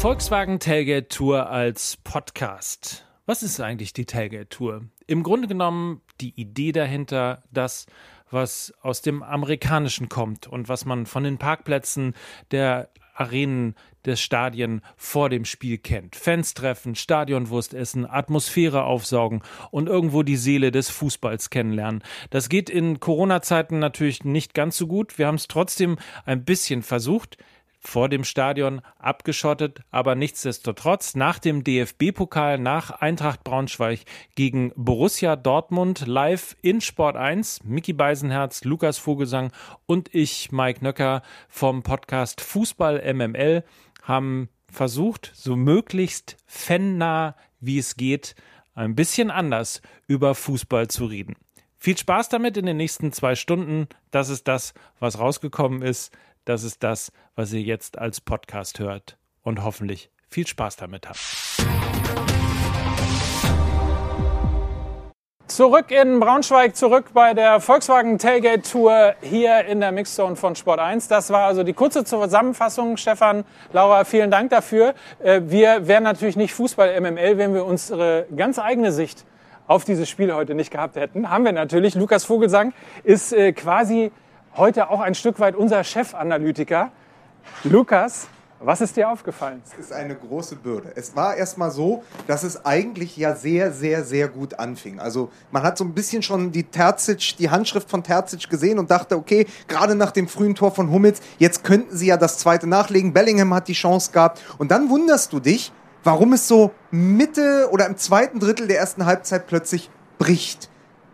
Volkswagen Tailgate Tour als Podcast. Was ist eigentlich die Tailgate Tour? Im Grunde genommen die Idee dahinter, das, was aus dem Amerikanischen kommt und was man von den Parkplätzen der Arenen des Stadien vor dem Spiel kennt. Fans treffen, Stadionwurst essen, Atmosphäre aufsaugen und irgendwo die Seele des Fußballs kennenlernen. Das geht in Corona-Zeiten natürlich nicht ganz so gut. Wir haben es trotzdem ein bisschen versucht vor dem Stadion abgeschottet, aber nichtsdestotrotz nach dem DFB-Pokal nach Eintracht Braunschweig gegen Borussia Dortmund live in Sport 1. Mickey Beisenherz, Lukas Vogelsang und ich, Mike Nöcker vom Podcast Fußball MML haben versucht, so möglichst fannah wie es geht, ein bisschen anders über Fußball zu reden. Viel Spaß damit in den nächsten zwei Stunden. Das ist das, was rausgekommen ist. Das ist das, was ihr jetzt als Podcast hört. Und hoffentlich viel Spaß damit habt. Zurück in Braunschweig, zurück bei der Volkswagen Tailgate Tour hier in der Mixzone von Sport 1. Das war also die kurze Zusammenfassung. Stefan, Laura, vielen Dank dafür. Äh, wir wären natürlich nicht Fußball-MML, wenn wir unsere ganz eigene Sicht auf dieses Spiel heute nicht gehabt hätten. Haben wir natürlich. Lukas Vogelsang ist äh, quasi heute auch ein Stück weit unser Chefanalytiker. Lukas, was ist dir aufgefallen? Es ist eine große Bürde. Es war erstmal so, dass es eigentlich ja sehr, sehr, sehr gut anfing. Also man hat so ein bisschen schon die Terzic, die Handschrift von Terzic gesehen und dachte, okay, gerade nach dem frühen Tor von Hummels, jetzt könnten sie ja das zweite nachlegen. Bellingham hat die Chance gehabt. Und dann wunderst du dich, warum es so Mitte oder im zweiten Drittel der ersten Halbzeit plötzlich bricht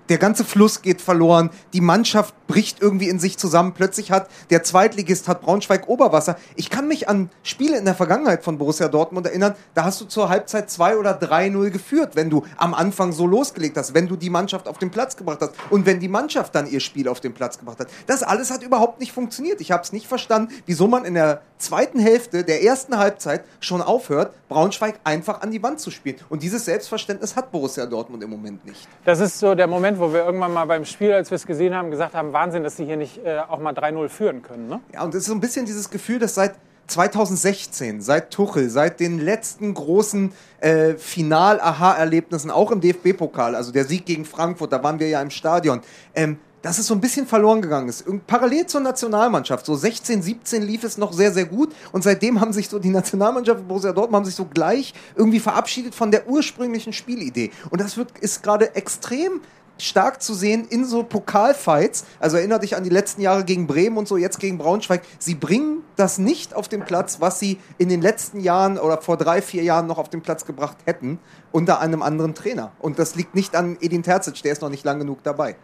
der ganze Fluss geht verloren, die Mannschaft bricht irgendwie in sich zusammen. Plötzlich hat der Zweitligist hat Braunschweig Oberwasser. Ich kann mich an Spiele in der Vergangenheit von Borussia Dortmund erinnern, da hast du zur Halbzeit 2 oder 3-0 geführt, wenn du am Anfang so losgelegt hast, wenn du die Mannschaft auf den Platz gebracht hast und wenn die Mannschaft dann ihr Spiel auf den Platz gebracht hat. Das alles hat überhaupt nicht funktioniert. Ich habe es nicht verstanden, wieso man in der zweiten Hälfte der ersten Halbzeit schon aufhört, Braunschweig einfach an die Wand zu spielen. Und dieses Selbstverständnis hat Borussia Dortmund im Moment nicht. Das ist so der Moment, wo wir irgendwann mal beim Spiel, als wir es gesehen haben, gesagt haben, Wahnsinn, dass sie hier nicht äh, auch mal 3-0 führen können. Ne? Ja, und es ist so ein bisschen dieses Gefühl, dass seit 2016, seit Tuchel, seit den letzten großen äh, Final-Aha-Erlebnissen, auch im DFB-Pokal, also der Sieg gegen Frankfurt, da waren wir ja im Stadion, ähm, dass es so ein bisschen verloren gegangen ist. Parallel zur Nationalmannschaft, so 16, 17 lief es noch sehr, sehr gut und seitdem haben sich so die Nationalmannschaft und Borussia Dortmund haben sich so gleich irgendwie verabschiedet von der ursprünglichen Spielidee. Und das wird, ist gerade extrem stark zu sehen in so Pokalfights. Also erinnere dich an die letzten Jahre gegen Bremen und so, jetzt gegen Braunschweig. Sie bringen das nicht auf den Platz, was sie in den letzten Jahren oder vor drei, vier Jahren noch auf den Platz gebracht hätten, unter einem anderen Trainer. Und das liegt nicht an Edin Terzic, der ist noch nicht lang genug dabei.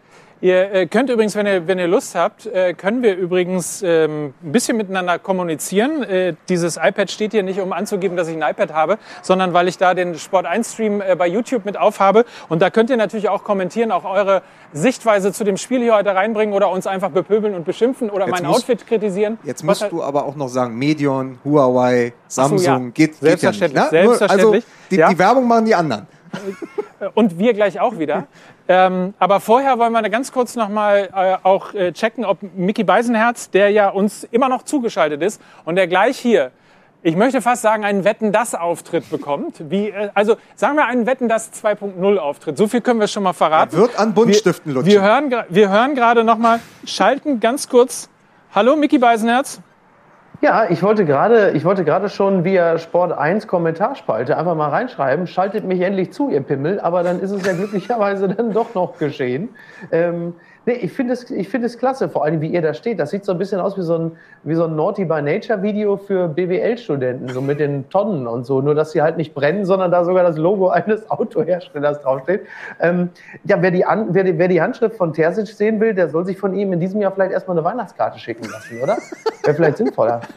Ihr äh, könnt übrigens, wenn ihr, wenn ihr Lust habt, äh, können wir übrigens ähm, ein bisschen miteinander kommunizieren. Äh, dieses iPad steht hier nicht, um anzugeben, dass ich ein iPad habe, sondern weil ich da den Sport 1 Stream bei YouTube mit aufhabe. Und da könnt ihr natürlich auch kommentieren, auch eure Sichtweise zu dem Spiel hier heute reinbringen oder uns einfach bepöbeln und beschimpfen oder jetzt mein musst, Outfit kritisieren. Jetzt musst du aber auch noch sagen, Medion, Huawei, Samsung, so, ja. geht, Selbstverständlich, geht ja nicht, ne? Selbstverständlich. Also die, ja. die Werbung machen die anderen. Und wir gleich auch wieder. Ähm, aber vorher wollen wir ganz kurz nochmal äh, auch äh, checken, ob Mickey Beisenherz, der ja uns immer noch zugeschaltet ist und der gleich hier, ich möchte fast sagen, einen Wetten-Das-Auftritt bekommt. Wie, äh, also sagen wir einen Wetten-Das 2.0-Auftritt. So viel können wir schon mal verraten. Er wird an Buntstiften lutschen. Wir hören, wir hören gerade nochmal, schalten ganz kurz. Hallo, Mickey Beisenherz. Ja, ich wollte gerade, ich wollte gerade schon via Sport 1 Kommentarspalte einfach mal reinschreiben, schaltet mich endlich zu, ihr Pimmel, aber dann ist es ja glücklicherweise dann doch noch geschehen. Ähm, Nee, ich finde es, ich finde es klasse, vor allem wie ihr da steht. Das sieht so ein bisschen aus wie so ein, wie so ein Naughty by Nature Video für BWL-Studenten, so mit den Tonnen und so. Nur, dass sie halt nicht brennen, sondern da sogar das Logo eines Autoherstellers draufsteht. Ähm, ja, wer die, An wer, die, wer die Handschrift von Terzic sehen will, der soll sich von ihm in diesem Jahr vielleicht erstmal eine Weihnachtskarte schicken lassen, oder? Wäre vielleicht sinnvoller.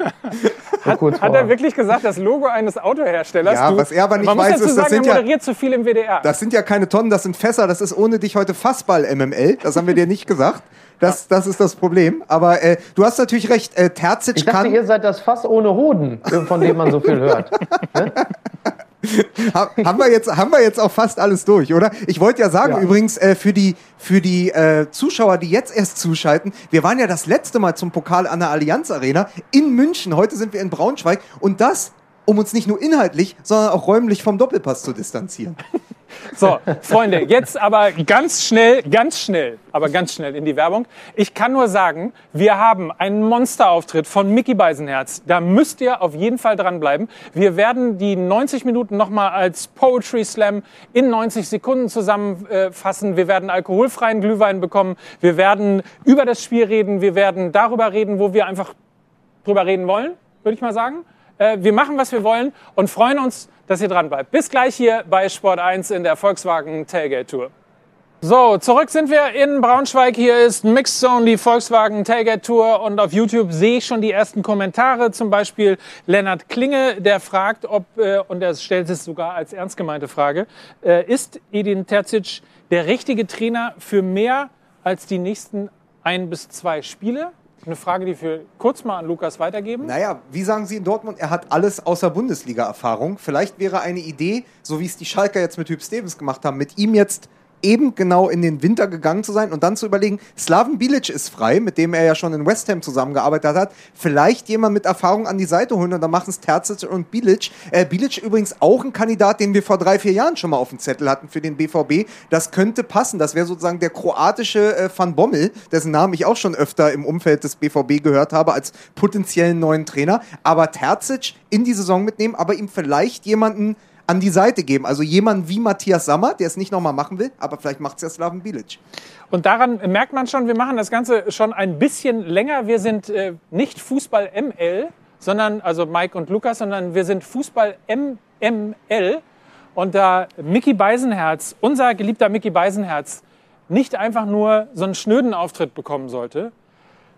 Hat, hat er wirklich gesagt, das Logo eines Autoherstellers? Ja, du, was er aber nicht man weiß, muss dazu ist, das sagen, sind er moderiert ja, zu viel im WDR. Das sind ja keine Tonnen, das sind Fässer, das ist ohne dich heute Fassball-MML. Das haben wir dir nicht nicht gesagt. Das, das ist das Problem. Aber äh, du hast natürlich recht. Äh, Terzic ich dachte, kann. ihr seid das Fass ohne Hoden, von dem man so viel hört. Ne? haben, wir jetzt, haben wir jetzt auch fast alles durch, oder? Ich wollte ja sagen, ja. übrigens, äh, für die, für die äh, Zuschauer, die jetzt erst zuschalten, wir waren ja das letzte Mal zum Pokal an der Allianz Arena in München. Heute sind wir in Braunschweig und das um uns nicht nur inhaltlich, sondern auch räumlich vom Doppelpass zu distanzieren. So, Freunde, jetzt aber ganz schnell, ganz schnell, aber ganz schnell in die Werbung. Ich kann nur sagen, wir haben einen Monsterauftritt von Mickey Beisenherz. Da müsst ihr auf jeden Fall dranbleiben. Wir werden die 90 Minuten nochmal als Poetry Slam in 90 Sekunden zusammenfassen. Wir werden alkoholfreien Glühwein bekommen. Wir werden über das Spiel reden. Wir werden darüber reden, wo wir einfach drüber reden wollen, würde ich mal sagen. Äh, wir machen, was wir wollen und freuen uns, dass ihr dran bleibt. Bis gleich hier bei Sport 1 in der Volkswagen Tailgate Tour. So, zurück sind wir in Braunschweig. Hier ist Mixed Zone, die Volkswagen Tailgate Tour. Und auf YouTube sehe ich schon die ersten Kommentare. Zum Beispiel Lennart Klinge, der fragt, ob, äh, und er stellt es sogar als ernst gemeinte Frage, äh, ist Edin Terzic der richtige Trainer für mehr als die nächsten ein bis zwei Spiele? Eine Frage, die wir kurz mal an Lukas weitergeben. Naja, wie sagen Sie in Dortmund, er hat alles außer Bundesliga-Erfahrung. Vielleicht wäre eine Idee, so wie es die Schalker jetzt mit Hüb Stevens gemacht haben, mit ihm jetzt eben genau in den Winter gegangen zu sein und dann zu überlegen, Slaven Bilic ist frei, mit dem er ja schon in West Ham zusammengearbeitet hat, vielleicht jemand mit Erfahrung an die Seite holen und dann machen es Terzic und Bilic. Äh, Bilic übrigens auch ein Kandidat, den wir vor drei, vier Jahren schon mal auf dem Zettel hatten für den BVB. Das könnte passen. Das wäre sozusagen der kroatische äh, Van Bommel, dessen Namen ich auch schon öfter im Umfeld des BVB gehört habe, als potenziellen neuen Trainer. Aber Terzic in die Saison mitnehmen, aber ihm vielleicht jemanden an die Seite geben. Also jemand wie Matthias Sammer, der es nicht nochmal machen will, aber vielleicht macht es ja Slaven Bilic. Und daran merkt man schon, wir machen das Ganze schon ein bisschen länger. Wir sind äh, nicht Fußball ML, sondern, also Mike und Lukas, sondern wir sind Fußball MML. Und da Mickey Beisenherz, unser geliebter Mickey Beisenherz, nicht einfach nur so einen schnöden Auftritt bekommen sollte,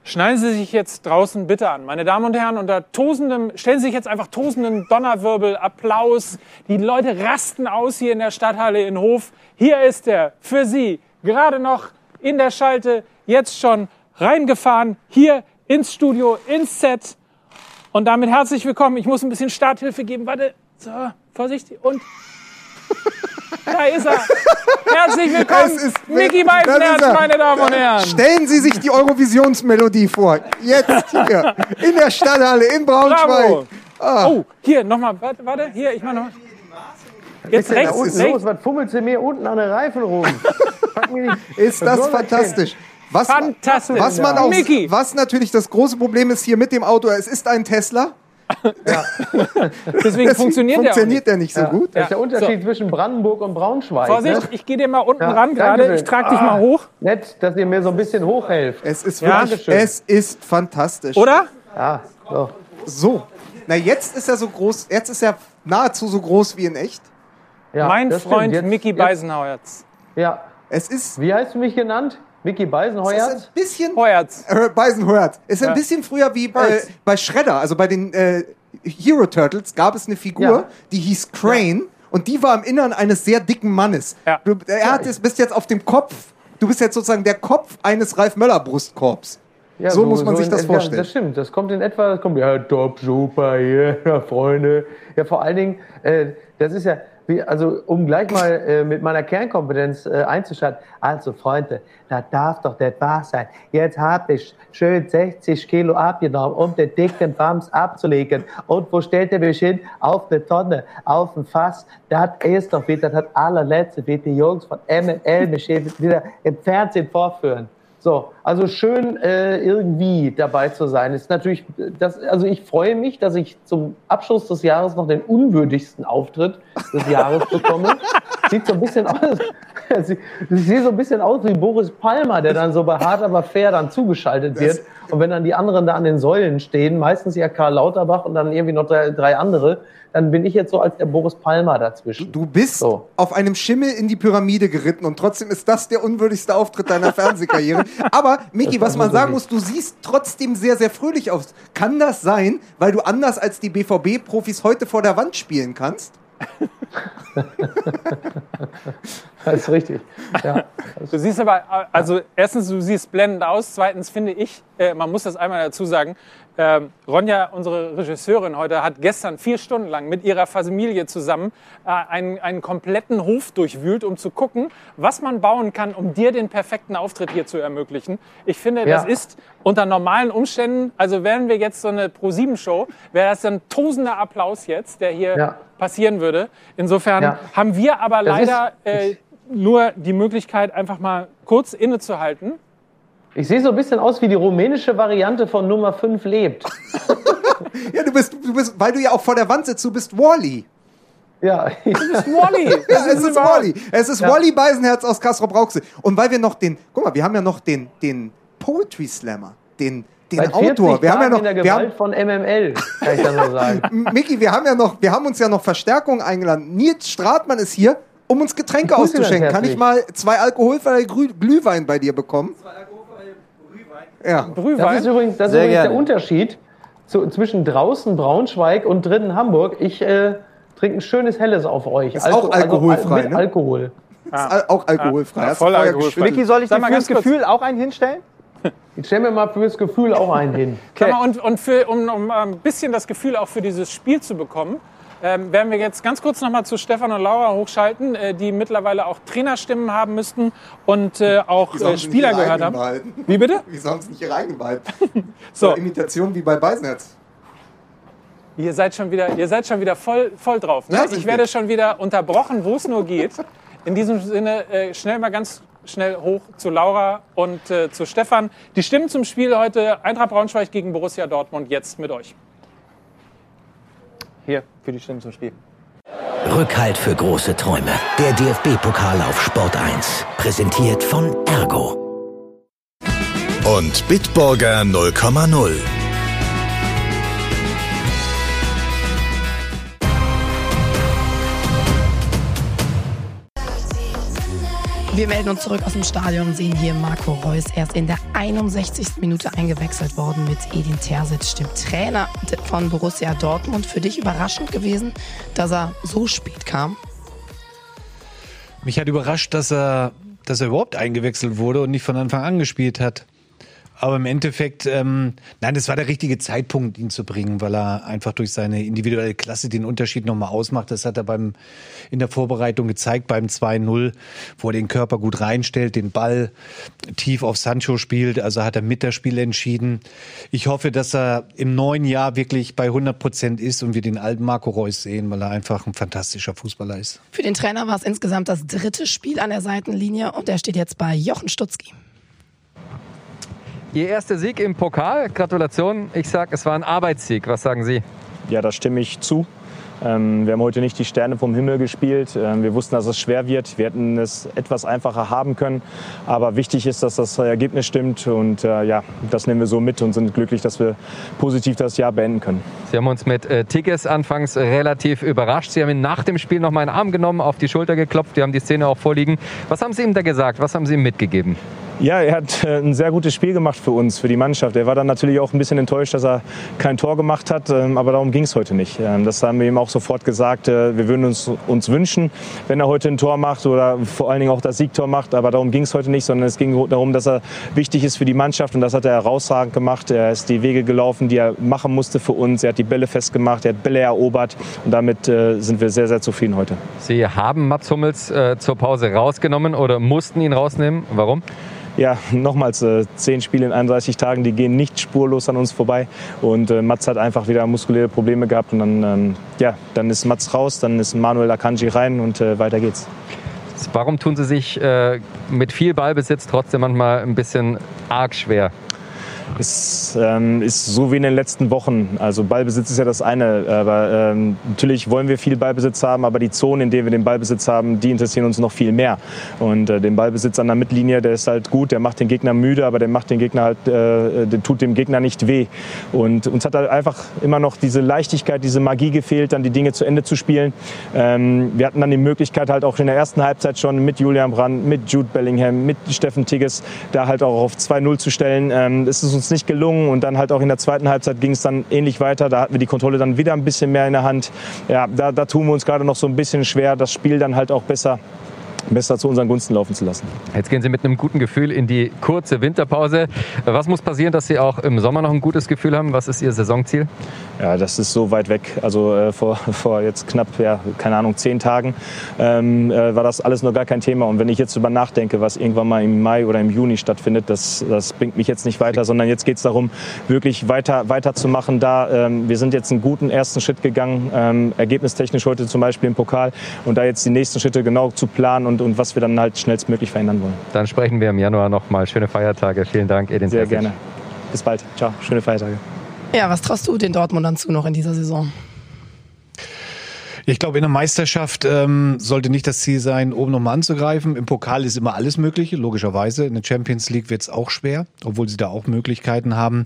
Schneiden Sie sich jetzt draußen bitte an. Meine Damen und Herren, unter tosendem, stellen Sie sich jetzt einfach tosenden Donnerwirbel, Applaus. Die Leute rasten aus hier in der Stadthalle in Hof. Hier ist er für Sie, gerade noch in der Schalte, jetzt schon reingefahren, hier ins Studio, ins Set. Und damit herzlich willkommen. Ich muss ein bisschen Starthilfe geben. Warte, so, vorsichtig und da ist er. Herzlich willkommen, Es ist- meine Damen und Herren. Stellen Sie sich die Eurovisionsmelodie vor. Jetzt hier in der Stadthalle in Braunschweig. Bravo. Oh, hier, nochmal, warte, warte, hier, ich mach nochmal. Jetzt Da rechts, unten ist rechts. los, was fummelt sie mir unten an den Reifen rum? Ist Was das fantastisch. Was, Fantastisch. was man auch, was natürlich das große Problem ist hier mit dem Auto, es ist ein Tesla. Deswegen funktioniert, funktioniert der der nicht so gut. Das ist der Ja, Unterschied zwischen Brandenburg und Braunschweig. Vorsicht, Ne? ich gehe dir mal unten Ja, ran gerade. Ich trage dich mal hoch. Nett, dass ihr mir so ein bisschen hochhelft. Es ist Ja, wirklich, es ist fantastisch. Oder? Ja, so. So. Na, jetzt ist er so groß, jetzt ist er nahezu so groß wie in echt. Ja, mein das stimmt. Freund Jetzt- Micky jetzt- Beisenheuerz. Ja. Es ist, Wie hast du mich genannt? Micky es ist ein bisschen Heuerz. äh, Beisenhört. Es ist Ja. ein bisschen früher wie bei, Hurts. bei Shredder, also bei den äh, Hero Turtles gab es eine Figur, Ja. die hieß Crane und die war im Innern eines sehr dicken Mannes. Ja. Du, er hat jetzt, bist jetzt auf dem Kopf, du bist jetzt sozusagen der Kopf eines Ralf Möller Brustkorbs. Ja, so, muss man sich in das vorstellen. Das stimmt, das kommt in etwa, das kommt, ja, top, super, yeah, Freunde. Ja, vor allen Dingen, äh, das ist ja, also um gleich mal äh, mit meiner Kernkompetenz äh, einzuschalten. Also Freunde, das darf doch nicht wahr sein. Jetzt habe ich schön 60 Kilo abgenommen, um den dicken Bams abzulegen. Und wo stellt er mich hin? Auf eine Tonne, auf ein Fass. Das ist doch wieder das allerletzte, wie die Jungs von ML mich wieder im Fernsehen vorführen. So, also schön äh, irgendwie dabei zu sein. Ist natürlich, das, also ich freue mich, dass ich zum Abschluss des Jahres noch den unwürdigsten Auftritt des Jahres bekomme. Sieht so ein bisschen aus, sie- ich sehe so ein bisschen aus wie Boris Palmer, der dann so bei hart aber fair dann zugeschaltet wird. Und wenn dann die anderen da an den Säulen stehen, meistens ja Karl Lauterbach und dann irgendwie noch drei, drei andere, dann bin ich jetzt so als der Boris Palmer dazwischen. Du bist So. auf einem Schimmel in die Pyramide geritten und trotzdem ist das der unwürdigste Auftritt deiner Fernsehkarriere. Aber, Miki, was man sagen muss, du siehst trotzdem sehr, sehr fröhlich aus. Kann das sein, weil du anders als die BVB-Profis heute vor der Wand spielen kannst? Das ist richtig. Ja. Du siehst aber, also erstens, du siehst blendend aus. Zweitens finde ich, äh, man muss das einmal dazu sagen, Ähm, Ronja, unsere Regisseurin heute, hat gestern vier Stunden lang mit ihrer Familie zusammen äh, einen, einen kompletten Hof durchwühlt, um zu gucken, was man bauen kann, um dir den perfekten Auftritt hier zu ermöglichen. Ich finde, Ja. das ist unter normalen Umständen, also wären wir jetzt so eine Pro-7-Show, wäre das ein tosender Applaus jetzt, der hier Ja. Passieren würde. Insofern Ja. haben wir aber Das leider ist- äh, nur die Möglichkeit, einfach mal kurz innezuhalten. Ich sehe so ein bisschen aus wie die rumänische Variante von Nummer 5 lebt. Ja, du bist, du bist, weil du ja auch vor der Wand sitzt, du bist Wally. Ja, Wally! Ja, es ist. Wally. Es ist Ja. Wally Beisenherz aus Kastrop Rauxel. Und weil wir noch den, guck mal, wir haben ja noch den, den Poetry Slammer, den, den seit 40 Autor. Wir haben ja noch, in der wir haben, Gewalt von MML, kann ich da nur sagen. Micky, wir haben ja noch, wir haben uns ja noch Verstärkung eingeladen. Nils Stratmann ist hier, um uns Getränke auszuschenken. Kann ich mal zwei alkoholfreie Glühwein bei dir bekommen? Zwei alkoholfreie Glühwein. Ja. Das ist übrigens, das ist übrigens der. Unterschied zu, zwischen draußen Braunschweig und drinnen Hamburg. Ich äh, trinke ein schönes Helles auf euch. Ist auch alkoholfrei, Also, mit ne? Alkohol. Ist al- auch alkoholfrei. Ja, Hast du voll alkoholfrei. Vicky, soll ich Sag dir mal fürs. Gefühl auch einen hinstellen? Ich stelle mir mal fürs Gefühl auch einen hin. Mal, und, und für, um, um ein bisschen das Gefühl auch für dieses Spiel zu bekommen, ähm, werden wir jetzt ganz kurz nochmal zu Stefan und Laura hochschalten, äh, die mittlerweile auch Trainerstimmen haben müssten und äh, auch Wir äh, Spieler gehört haben. Wie bitte? Wir sollen es nicht reingeballt. So. So. Imitation wie bei Beisenherz. Ihr seid schon wieder, ihr seid schon wieder voll, voll drauf. Ne? Ja, ich werde wir. schon wieder unterbrochen, wo es nur geht. In diesem Sinne äh, schnell mal ganz schnell hoch zu Laura und äh, zu Stefan. Die Stimmen zum Spiel heute Eintracht Braunschweig gegen Borussia Dortmund jetzt mit euch. Hier, für die Stimmen zum Spiel. Rückhalt für große Träume. Der DFB-Pokal auf Sport 1. Präsentiert von Ergo. Und Bitburger 0,0. Wir melden uns zurück aus dem Stadion und sehen hier Marco Reus. Er ist in der 61. Minute eingewechselt worden mit Edin Terzic, dem Trainer von Borussia Dortmund. Für dich überraschend gewesen, dass er so spät kam? Mich hat überrascht, dass er, dass er überhaupt eingewechselt wurde und nicht von Anfang an gespielt hat. Aber im Endeffekt, ähm, nein, das war der richtige Zeitpunkt, ihn zu bringen, weil er einfach durch seine individuelle Klasse den Unterschied nochmal ausmacht. Das hat er beim, in der Vorbereitung gezeigt, beim 2-0, wo er den Körper gut reinstellt, den Ball tief auf Sancho spielt. Also hat er mit das Spiel entschieden. Ich hoffe, dass er im neuen Jahr wirklich bei 100 Prozent ist und wir den alten Marco Reus sehen, weil er einfach ein fantastischer Fußballer ist. Für den Trainer war es insgesamt das dritte Spiel an der Seitenlinie und er steht jetzt bei Jochen Stutzki. Ihr erster Sieg im Pokal. Gratulation. Ich sag, es war ein Arbeitssieg. Was sagen Sie? Ja, da stimme ich zu. Ähm, wir haben heute nicht die Sterne vom Himmel gespielt. Ähm, wir wussten, dass es schwer wird. Wir hätten es etwas einfacher haben können. Aber wichtig ist, dass das Ergebnis stimmt. Und äh, ja, das nehmen wir so mit und sind glücklich, dass wir positiv das Jahr beenden können. Sie haben uns mit äh, Tigges anfangs relativ überrascht. Sie haben ihn nach dem Spiel noch mal einen Arm genommen, auf die Schulter geklopft. Wir haben die Szene auch vorliegen. Was haben Sie ihm da gesagt? Was haben Sie ihm mitgegeben? Ja, er hat äh, ein sehr gutes Spiel gemacht für uns, für die Mannschaft. Er war dann natürlich auch ein bisschen enttäuscht, dass er kein Tor gemacht hat, ähm, aber darum ging es heute nicht. Ähm, Das haben wir ihm auch sofort gesagt. äh, Wir würden uns, uns wünschen, wenn er heute ein Tor macht oder vor allen Dingen auch das Siegtor macht, aber darum ging es heute nicht, sondern es ging darum, dass er wichtig ist für die Mannschaft und das hat er herausragend gemacht. Er ist die Wege gelaufen, die er machen musste für uns. Er hat die Bälle festgemacht, er hat Bälle erobert und damit äh, sind wir sehr, sehr zufrieden heute. Sie haben Mats Hummels zur Pause rausgenommen oder mussten ihn rausnehmen. Warum? Ja, nochmals, äh, zehn Spiele in 31 Tagen, die gehen nicht spurlos an uns vorbei. Und äh, Mats hat einfach wieder muskuläre Probleme gehabt. Und dann, ähm, ja, dann ist Mats raus, dann ist Manuel Akanji rein und äh, weiter geht's. Warum tun Sie sich äh, mit viel Ballbesitz trotzdem manchmal ein bisschen arg schwer? Es ähm, ist so wie in den letzten Wochen. Also Ballbesitz ist ja das eine, aber ähm, natürlich wollen wir viel Ballbesitz haben, aber die Zonen, in denen wir den Ballbesitz haben, die interessieren uns noch viel mehr. Und äh, den Ballbesitz an der Mittellinie, der ist halt gut, der macht den Gegner müde, aber der macht den Gegner halt, äh, der tut dem Gegner nicht weh. Und uns hat halt einfach immer noch diese Leichtigkeit, diese Magie gefehlt, dann die Dinge zu Ende zu spielen. Ähm, wir hatten dann die Möglichkeit halt auch in der ersten Halbzeit schon mit Julian Brandt, mit Jude Bellingham, mit Steffen Tigges, da halt auch auf 2-0 zu stellen. Ähm, es ist uns nicht gelungen und dann halt auch in der zweiten Halbzeit ging es dann ähnlich weiter. Da hatten wir die Kontrolle dann wieder ein bisschen mehr in der Hand. Ja, da, da tun wir uns gerade noch so ein bisschen schwer, das Spiel dann halt auch besser besser zu unseren Gunsten laufen zu lassen. Jetzt gehen Sie mit einem guten Gefühl in die kurze Winterpause. Was muss passieren, dass Sie auch im Sommer noch ein gutes Gefühl haben? Was ist Ihr Saisonziel? Ja, das ist so weit weg. Also äh, vor, vor jetzt knapp, ja, keine Ahnung, zehn Tagen ähm, äh, war das alles noch gar kein Thema. Und wenn ich jetzt darüber nachdenke, was irgendwann mal im Mai oder im Juni stattfindet, das, das bringt mich jetzt nicht weiter, sondern jetzt geht es darum, wirklich weiter, weiter zu machen. Da, ähm, wir sind jetzt einen guten ersten Schritt gegangen, ähm, ergebnistechnisch heute zum Beispiel im Pokal. Und da jetzt die nächsten Schritte genau zu planen und, und was wir dann halt schnellstmöglich verändern wollen. Dann sprechen wir im Januar noch mal. Schöne Feiertage. Vielen Dank, Edin Sehr Terzic. gerne. Bis bald. Ciao. Schöne Feiertage. Ja, was traust du den Dortmundern zu noch in dieser Saison? Ich glaube, in der Meisterschaft ähm, sollte nicht das Ziel sein, oben nochmal anzugreifen. Im Pokal ist immer alles Mögliche, logischerweise. In der Champions League wird es auch schwer, obwohl sie da auch Möglichkeiten haben.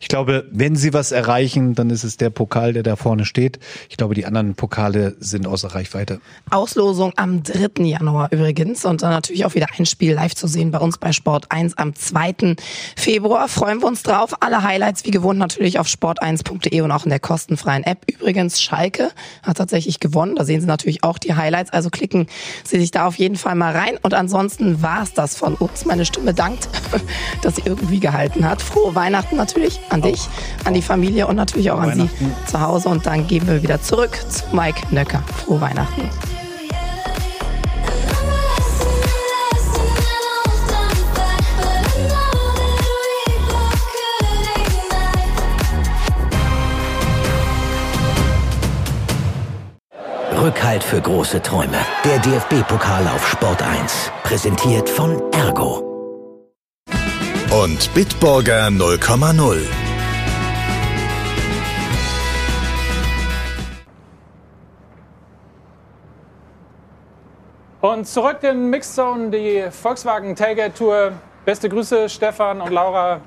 Ich glaube, wenn sie was erreichen, dann ist es der Pokal, der da vorne steht. Ich glaube, die anderen Pokale sind außer Reichweite. Auslosung am 3. Januar übrigens und dann natürlich auch wieder ein Spiel live zu sehen bei uns bei Sport 1 am 2. Februar. Freuen wir uns drauf. Alle Highlights wie gewohnt natürlich auf sport1.de und auch in der kostenfreien App. Übrigens, Schalke hat tatsächlich gewonnen. Da sehen Sie natürlich auch die Highlights. Also klicken Sie sich da auf jeden Fall mal rein. Und ansonsten war's das von uns. Meine Stimme dankt, dass sie irgendwie gehalten hat. Frohe Weihnachten natürlich an dich, an die Familie und natürlich auch an Sie zu Hause. Und dann gehen wir wieder zurück zu Mike Nöcker. Frohe Weihnachten. Rückhalt für große Träume. Der DFB-Pokal auf Sport 1. Präsentiert von Ergo. Und Bitburger 0,0. Und zurück in Mixzone, die Volkswagen Tailgate Tour. Beste Grüße, Stefan und Laura.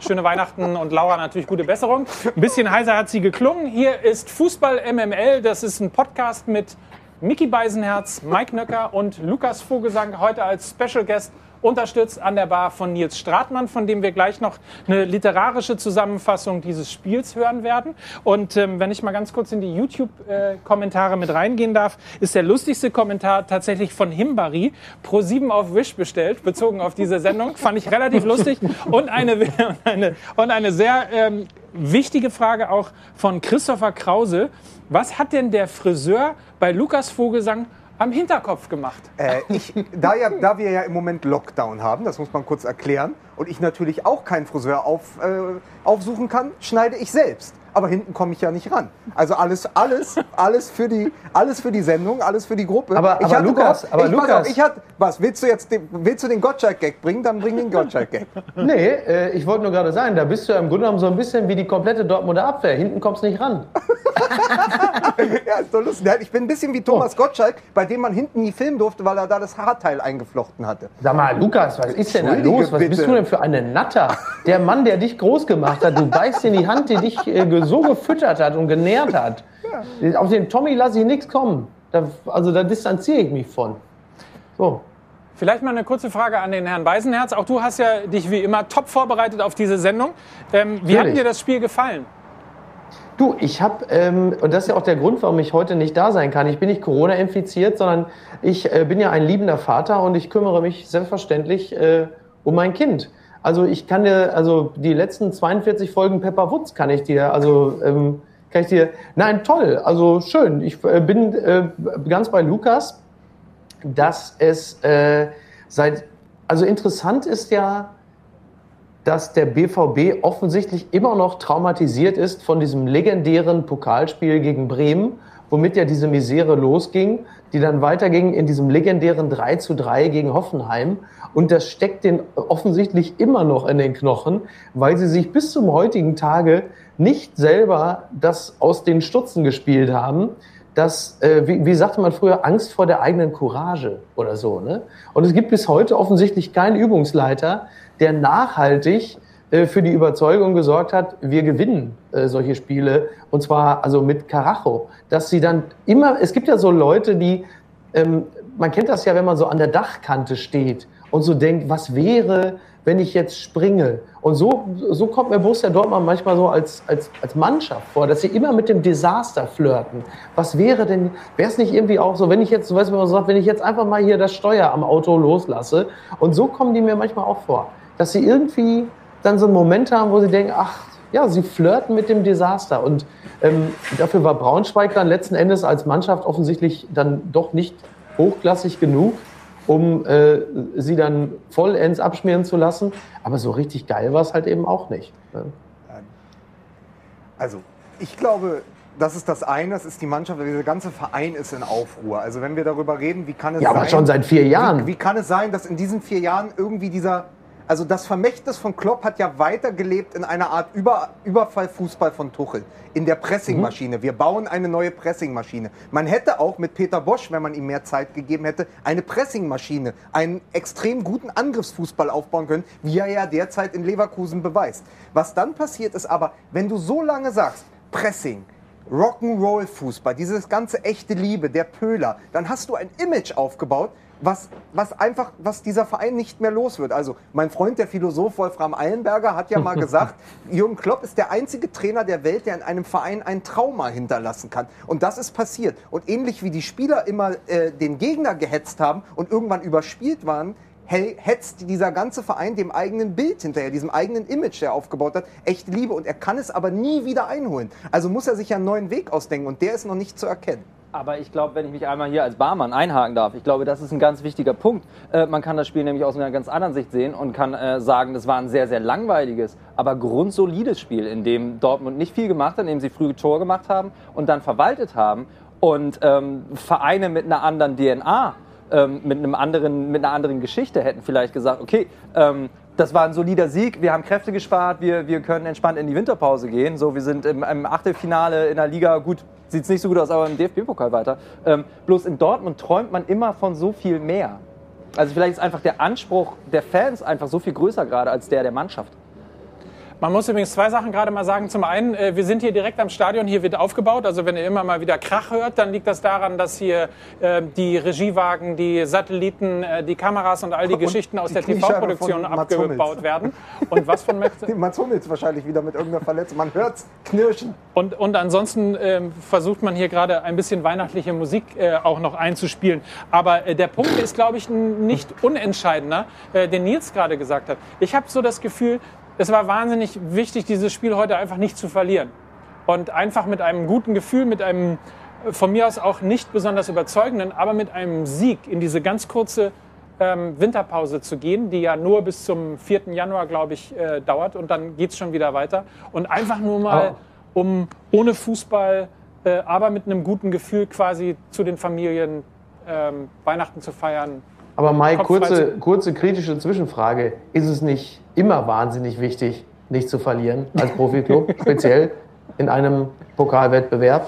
Schöne Weihnachten und Laura natürlich gute Besserung. Ein bisschen heiser hat sie geklungen. Hier ist Fußball MML. Das ist ein Podcast mit Mickey Beisenherz, Mike Nöcker und Lukas Vogelsang. Heute als Special Guest unterstützt an der Bar von Nils Stratmann, von dem wir gleich noch eine literarische Zusammenfassung dieses Spiels hören werden. Und ähm, wenn ich mal ganz kurz in die YouTube-Kommentare mit reingehen darf, ist der lustigste Kommentar tatsächlich von Himbari, pro 7 auf Wish bestellt, bezogen auf diese Sendung. Fand ich relativ lustig. Und eine, und eine, und eine sehr ähm, wichtige Frage auch von Christopher Krause. Was hat denn der Friseur bei Lukas Vogelsang am Hinterkopf gemacht? Äh, ich, da, ja, da wir ja im Moment Lockdown haben, das muss man kurz erklären, und ich natürlich auch keinen Friseur auf, äh, aufsuchen kann, schneide ich selbst. Aber hinten komme ich ja nicht ran. Also alles, alles, alles für die, alles für die Sendung, alles für die Gruppe. Aber- ich aber hatte Lukas, gehofft- aber ich, Lukas- Auf, ich hatte, was willst du jetzt? Den, willst du den Gottschalk-Gag bringen? Dann bring den Gottschalk-Gag. Nee, äh, ich wollte nur gerade sagen, da bist du ja im Grunde genommen so ein bisschen wie die komplette Dortmunder Abwehr. Hinten kommst du nicht ran. ja, ist doch lustig. Ich bin ein bisschen wie Thomas Gottschalk, bei dem man hinten nie filmen durfte, weil er da das Haarteil eingeflochten hatte. Sag mal, Lukas, was ist denn da los? Was bist bitte. du denn für eine Natter? Der Mann, der dich groß gemacht hat, du beißt in die Hand, die dich äh, so gefüttert hat und genährt hat. Auf den Tommy lasse ich nichts kommen. Da, also da distanziere ich mich von. So. Vielleicht mal eine kurze Frage an den Herrn Beisenherz. Auch du hast ja dich wie immer top vorbereitet auf diese Sendung. Ähm, wie hat dir das Spiel gefallen? Du, ich habe, ähm, und das ist ja auch der Grund, warum ich heute nicht da sein kann. Ich bin nicht Corona infiziert, sondern ich äh, bin ja ein liebender Vater und ich kümmere mich selbstverständlich äh, um mein Kind. Also ich kann dir, also die letzten 42 Folgen Pepper Woods kann ich dir, also ähm, kann ich dir, nein, toll, also schön. Ich äh, bin äh, ganz bei Lukas, dass es äh, seit, also interessant ist ja, dass der BVB offensichtlich immer noch traumatisiert ist von diesem legendären Pokalspiel gegen Bremen, womit ja diese Misere losging, die dann weiterging in diesem legendären 3 zu 3 gegen Hoffenheim. Und das steckt den offensichtlich immer noch in den Knochen, weil sie sich bis zum heutigen Tage nicht selber das aus den Stutzen gespielt haben. Das, äh, wie, wie sagte man früher, Angst vor der eigenen Courage oder so. Ne? Und es gibt bis heute offensichtlich keinen Übungsleiter, der nachhaltig für die Überzeugung gesorgt hat, wir gewinnen äh, solche Spiele und zwar also mit Karacho, dass sie dann immer, es gibt ja so Leute, die, ähm, man kennt das ja, wenn man so an der Dachkante steht und so denkt, was wäre, wenn ich jetzt springe? Und so, so kommt mir Borussia Dortmund manchmal so als, als, als Mannschaft vor, dass sie immer mit dem Desaster flirten. Was wäre denn, wäre es nicht irgendwie auch so, wenn ich jetzt, weißt du, man sagt, wenn ich jetzt einfach mal hier das Steuer am Auto loslasse? Und so kommen die mir manchmal auch vor, dass sie irgendwie dann so einen Moment haben, wo sie denken, ach, ja, sie flirten mit dem Desaster. Und ähm, dafür war Braunschweig dann letzten Endes als Mannschaft offensichtlich dann doch nicht hochklassig genug, um äh, sie dann vollends abschmieren zu lassen. Aber so richtig geil war es halt eben auch nicht. Ne? Also, ich glaube, das ist das eine, das ist die Mannschaft, dieser ganze Verein ist in Aufruhr. Also wenn wir darüber reden, wie kann es Ja, sein... aber schon seit vier Jahren. Wie, wie kann es sein, dass in diesen vier Jahren irgendwie dieser... Also das Vermächtnis von Klopp hat ja weitergelebt in einer Art Über, Überfallfußball von Tuchel. In der Pressingmaschine. Wir bauen eine neue Pressingmaschine. Man hätte auch mit Peter Bosch, wenn man ihm mehr Zeit gegeben hätte, eine Pressingmaschine, einen extrem guten Angriffsfußball aufbauen können, wie er ja derzeit in Leverkusen beweist. Was dann passiert ist aber, wenn du so lange sagst, Pressing, Rock'n'Roll-Fußball, dieses ganze echte Liebe, der Pöhler, dann hast du ein Image aufgebaut, was, was einfach, was dieser Verein nicht mehr los wird. Also mein Freund, der Philosoph Wolfram Eilenberger, hat ja mal gesagt, Jürgen Klopp ist der einzige Trainer der Welt, der in einem Verein ein Trauma hinterlassen kann. Und das ist passiert. Und ähnlich wie die Spieler immer äh, den Gegner gehetzt haben und irgendwann überspielt waren, hetzt dieser ganze Verein dem eigenen Bild hinterher, diesem eigenen Image, der er aufgebaut hat, echt Liebe. Und er kann es aber nie wieder einholen. Also muss er sich ja einen neuen Weg ausdenken und der ist noch nicht zu erkennen. Aber ich glaube, wenn ich mich einmal hier als Barmann einhaken darf, ich glaube, das ist ein ganz wichtiger Punkt. Äh, man kann das Spiel nämlich aus einer ganz anderen Sicht sehen und kann äh, sagen, das war ein sehr, sehr langweiliges, aber grundsolides Spiel, in dem Dortmund nicht viel gemacht hat, in dem sie früh Tor gemacht haben und dann verwaltet haben und ähm, Vereine mit einer anderen DNA, ähm, mit, einem anderen, mit einer anderen Geschichte hätten vielleicht gesagt, okay, ähm, das war ein solider Sieg, wir haben Kräfte gespart, wir, wir können entspannt in die Winterpause gehen. So, wir sind im, im Achtelfinale in der Liga, gut, sieht es nicht so gut aus, aber im DFB-Pokal weiter. Ähm, bloß in Dortmund träumt man immer von so viel mehr. Also vielleicht ist einfach der Anspruch der Fans einfach so viel größer gerade als der der Mannschaft. Man muss übrigens zwei Sachen gerade mal sagen. Zum einen, äh, wir sind hier direkt am Stadion, hier wird aufgebaut. Also wenn ihr immer mal wieder Krach hört, dann liegt das daran, dass hier äh, die Regiewagen, die Satelliten, äh, die Kameras und all die Und Geschichten aus die der TV-Produktion abgebaut werden. Und was von Max Mats Hummels wahrscheinlich wieder mit irgendeiner Verletzung. Man hört's knirschen. Und, und ansonsten ähm, versucht man hier gerade ein bisschen weihnachtliche Musik äh, auch noch einzuspielen. Aber äh, der Punkt ist, glaube ich, nicht unentscheidender, äh, den Nils gerade gesagt hat. Ich habe so das Gefühl, es war wahnsinnig wichtig, dieses Spiel heute einfach nicht zu verlieren. Und einfach mit einem guten Gefühl, mit einem äh, von mir aus auch nicht besonders überzeugenden, aber mit einem Sieg in diese ganz kurze ähm, Winterpause zu gehen, die ja nur bis zum 4. Januar, glaube ich, äh, dauert. Und dann geht es schon wieder weiter. Und einfach nur mal, um ohne Fußball, äh, aber mit einem guten Gefühl quasi zu den Familien ähm, Weihnachten zu feiern. Aber frei kurze, kurze kritische Zwischenfrage. Ist es nicht immer wahnsinnig wichtig, nicht zu verlieren als Profiklub, speziell in einem Pokalwettbewerb?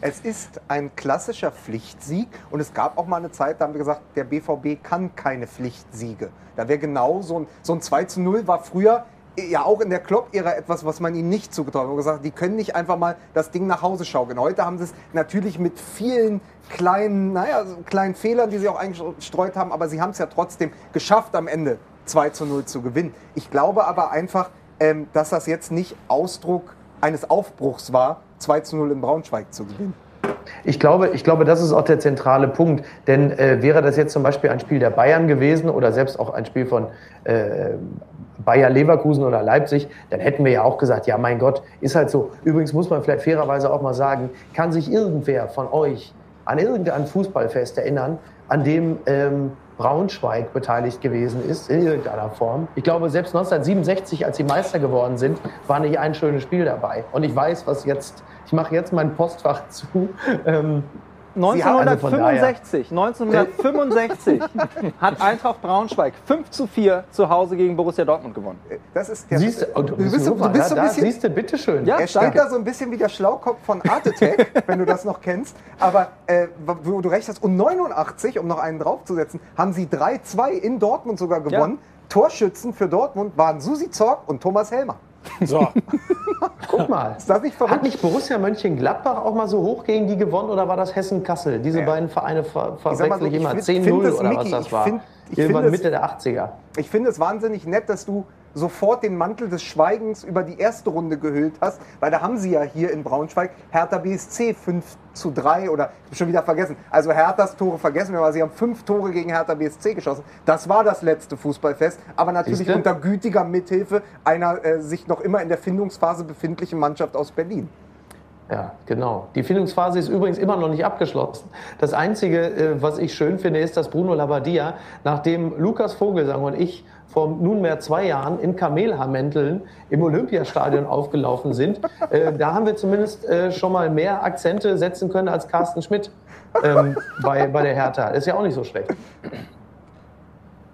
Es ist ein klassischer Pflichtsieg und es gab auch mal eine Zeit, da haben wir gesagt, der BVB kann keine Pflichtsiege. Da wäre genau so ein, so ein 2 zu 0 war früher ja auch in der Klopp-Ära etwas, was man ihnen nicht zugetraut hat. Wir haben gesagt, die können nicht einfach mal das Ding nach Hause schaukeln. Heute haben sie es natürlich mit vielen kleinen, naja, kleinen Fehlern, die sie auch eingestreut haben, aber sie haben es ja trotzdem geschafft, am Ende 2 zu 0 zu gewinnen. Ich glaube aber einfach, ähm, dass das jetzt nicht Ausdruck eines Aufbruchs war, 2 zu 0 in Braunschweig zu gewinnen. Ich glaube, ich glaube, das ist auch der zentrale Punkt. Denn äh, wäre das jetzt zum Beispiel ein Spiel der Bayern gewesen oder selbst auch ein Spiel von äh, Bayer Leverkusen oder Leipzig, dann hätten wir ja auch gesagt, ja mein Gott, ist halt so. Übrigens muss man vielleicht fairerweise auch mal sagen, kann sich irgendwer von euch an irgendein Fußballfest erinnern, an dem ähm, Braunschweig beteiligt gewesen ist, in irgendeiner Form. Ich glaube, selbst 1967, als sie Meister geworden sind, war nicht ein schönes Spiel dabei. Und ich weiß, was jetzt, ich mache jetzt mein Postfach zu. Ähm, Sie haben- also von daher- 1965, 1965 hat Eintracht Braunschweig 5 zu 4 zu Hause gegen Borussia Dortmund gewonnen. Das ist der, Siehst du, du bist, so- du bist so ein bisschen, siehst du, bitteschön. Ja, er steht danke. da so ein bisschen wie der Schlaukopf von Art Attack, wenn du das noch kennst. Aber äh, wo du recht hast, und 89, um noch einen draufzusetzen, haben sie 3-2 in Dortmund sogar gewonnen. Torschützen für Dortmund waren Susi Zorg und Thomas Helmer. So, Guck mal. Ist das nicht verrückt? Hat nicht Borussia Mönchengladbach auch mal so hoch gegen die gewonnen oder war das Hessen-Kassel? Diese Ja. beiden Vereine ver verwechsel so, ich immer. find- find 10-0 das, oder Micky, was das ich war. find, Ich Irgendwann finde es- Mitte der 80er. Ich finde es wahnsinnig nett, dass du sofort den Mantel des Schweigens über die erste Runde gehüllt hast, weil da haben sie ja hier in Braunschweig Hertha BSC 5 zu 3 oder ich habe schon wieder vergessen. Also Herthas Tore vergessen wir, aber sie haben fünf Tore gegen Hertha BSC geschossen. Das war das letzte Fußballfest, aber natürlich Siehste? unter gütiger Mithilfe einer äh, sich noch immer in der Findungsphase befindlichen Mannschaft aus Berlin. Ja, genau. Die Findungsphase ist übrigens immer noch nicht abgeschlossen. Das Einzige, äh, was ich schön finde, ist, dass Bruno Labbadia, nachdem Lukas Vogelsang und ich vor nunmehr zwei Jahren in Kamelhaarmänteln im Olympiastadion aufgelaufen sind, äh, da haben wir zumindest äh, schon mal mehr Akzente setzen können als Carsten Schmidt ähm, bei, bei der Hertha. Ist ja auch nicht so schlecht.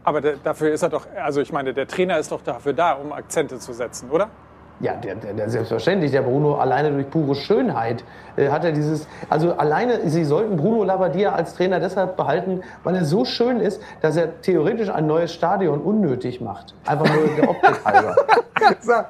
Aber der, dafür ist er doch, also ich meine, der Trainer ist doch dafür da, um Akzente zu setzen, oder? Ja, der, der, der selbstverständlich. Der Bruno alleine durch pure Schönheit äh, hat er dieses. Also alleine, Sie sollten Bruno Labbadia als Trainer deshalb behalten, weil er so schön ist, dass er theoretisch ein neues Stadion unnötig macht. Einfach nur der Optik halber.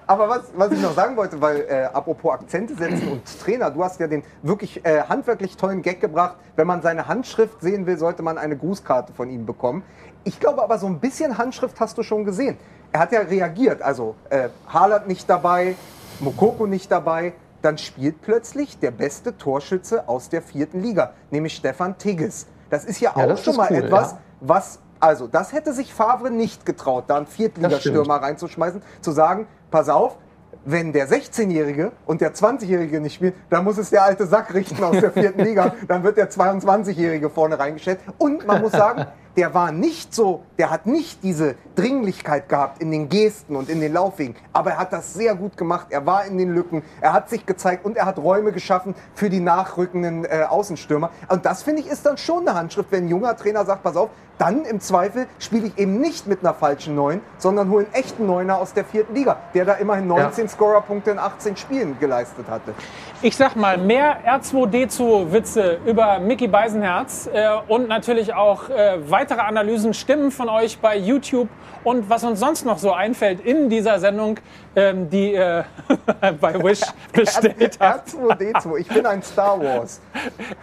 Aber was, was ich noch sagen wollte, weil äh, apropos Akzente setzen und Trainer, du hast ja den wirklich äh, handwerklich tollen Gag gebracht. Wenn man seine Handschrift sehen will, sollte man eine Grußkarte von ihm bekommen. Ich glaube aber, so ein bisschen Handschrift hast du schon gesehen. Er hat ja reagiert, also äh, Haaland nicht dabei, Mokoko nicht dabei. Dann spielt plötzlich der beste Torschütze aus der vierten Liga, nämlich Stefan Tigges. Das ist ja, Ja, auch schon mal cool, etwas, ja. was, also das hätte sich Favre nicht getraut, da einen Viertligastürmer reinzuschmeißen, zu sagen, pass auf, wenn der 16-Jährige und der 20-Jährige nicht spielen, dann muss es der alte Sack richten aus der vierten Liga. Dann wird der 22-Jährige vorne reingestellt. Und man muss sagen, der war nicht so, der hat nicht diese Dringlichkeit gehabt in den Gesten und in den Laufwegen. Aber er hat das sehr gut gemacht. Er war in den Lücken, er hat sich gezeigt und er hat Räume geschaffen für die nachrückenden äh, Außenstürmer. Und das finde ich ist dann schon eine Handschrift, wenn ein junger Trainer sagt, pass auf, dann im Zweifel spiele ich eben nicht mit einer falschen Neun, sondern hole einen echten Neuner aus der vierten Liga, der da immerhin 19 Scorerpunkte in 18 Spielen geleistet hatte. Ich sag mal, mehr R2D2-Witze über Mickey Beisenherz äh, und natürlich auch äh, weitere Analysen, Stimmen von euch bei YouTube und was uns sonst noch so einfällt in dieser Sendung, ähm, die ihr bei Wish bestellt habt. R2D2, ich bin ein Star Wars.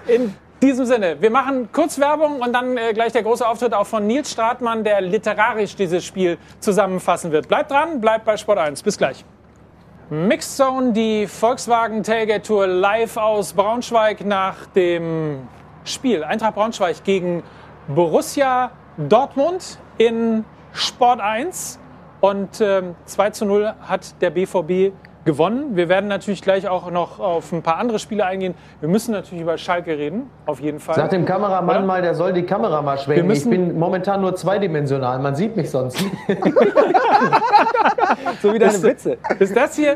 In diesem Sinne, wir machen kurz Werbung und dann äh, gleich der große Auftritt auch von Nils Stratmann, der literarisch dieses Spiel zusammenfassen wird. Bleibt dran, bleibt bei Sport 1. Bis gleich. Mixed Zone, die Volkswagen Tailgate Tour live aus Braunschweig nach dem Spiel Eintracht Braunschweig gegen Borussia Dortmund in Sport 1. Und ähm, 2 zu 0 hat der BVB gewonnen. Wir werden natürlich gleich auch noch auf ein paar andere Spiele eingehen. Wir müssen natürlich über Schalke reden, auf jeden Fall. Sag dem Kameramann Oder? mal, der soll die Kamera mal schwenken. Ich bin momentan nur zweidimensional. Man sieht mich sonst. So wie deine Witze. Ist das hier,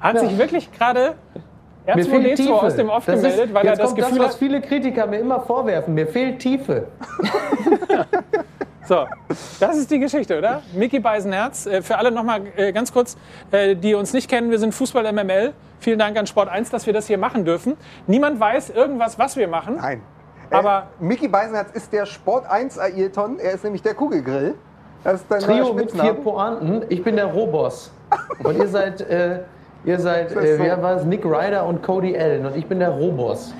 hat sich wirklich gerade Mir fehlt R2D2 Tiefe. aus dem Off Das ist- gemeldet, weil er jetzt das kommt Gefühl das, was hat, viele Kritiker mir immer vorwerfen. Mir fehlt Tiefe. So, das ist die Geschichte, oder? Mickey Beisenherz, äh, für alle nochmal äh, ganz kurz, äh, die uns nicht kennen, wir sind Fußball MML. Vielen Dank an Sport 1, dass wir das hier machen dürfen. Niemand weiß irgendwas, was wir machen. Nein. Aber- äh, Mickey Beisenherz ist der Sport 1 Ailton. Er ist nämlich der Kugelgrill. Das ist dein Trio mit vier. Pointen. Ich bin der Roboss. Und ihr seid, äh, ihr seid, äh, wer war es? Nick Ryder und Cody Allen. Und ich bin der Roboss.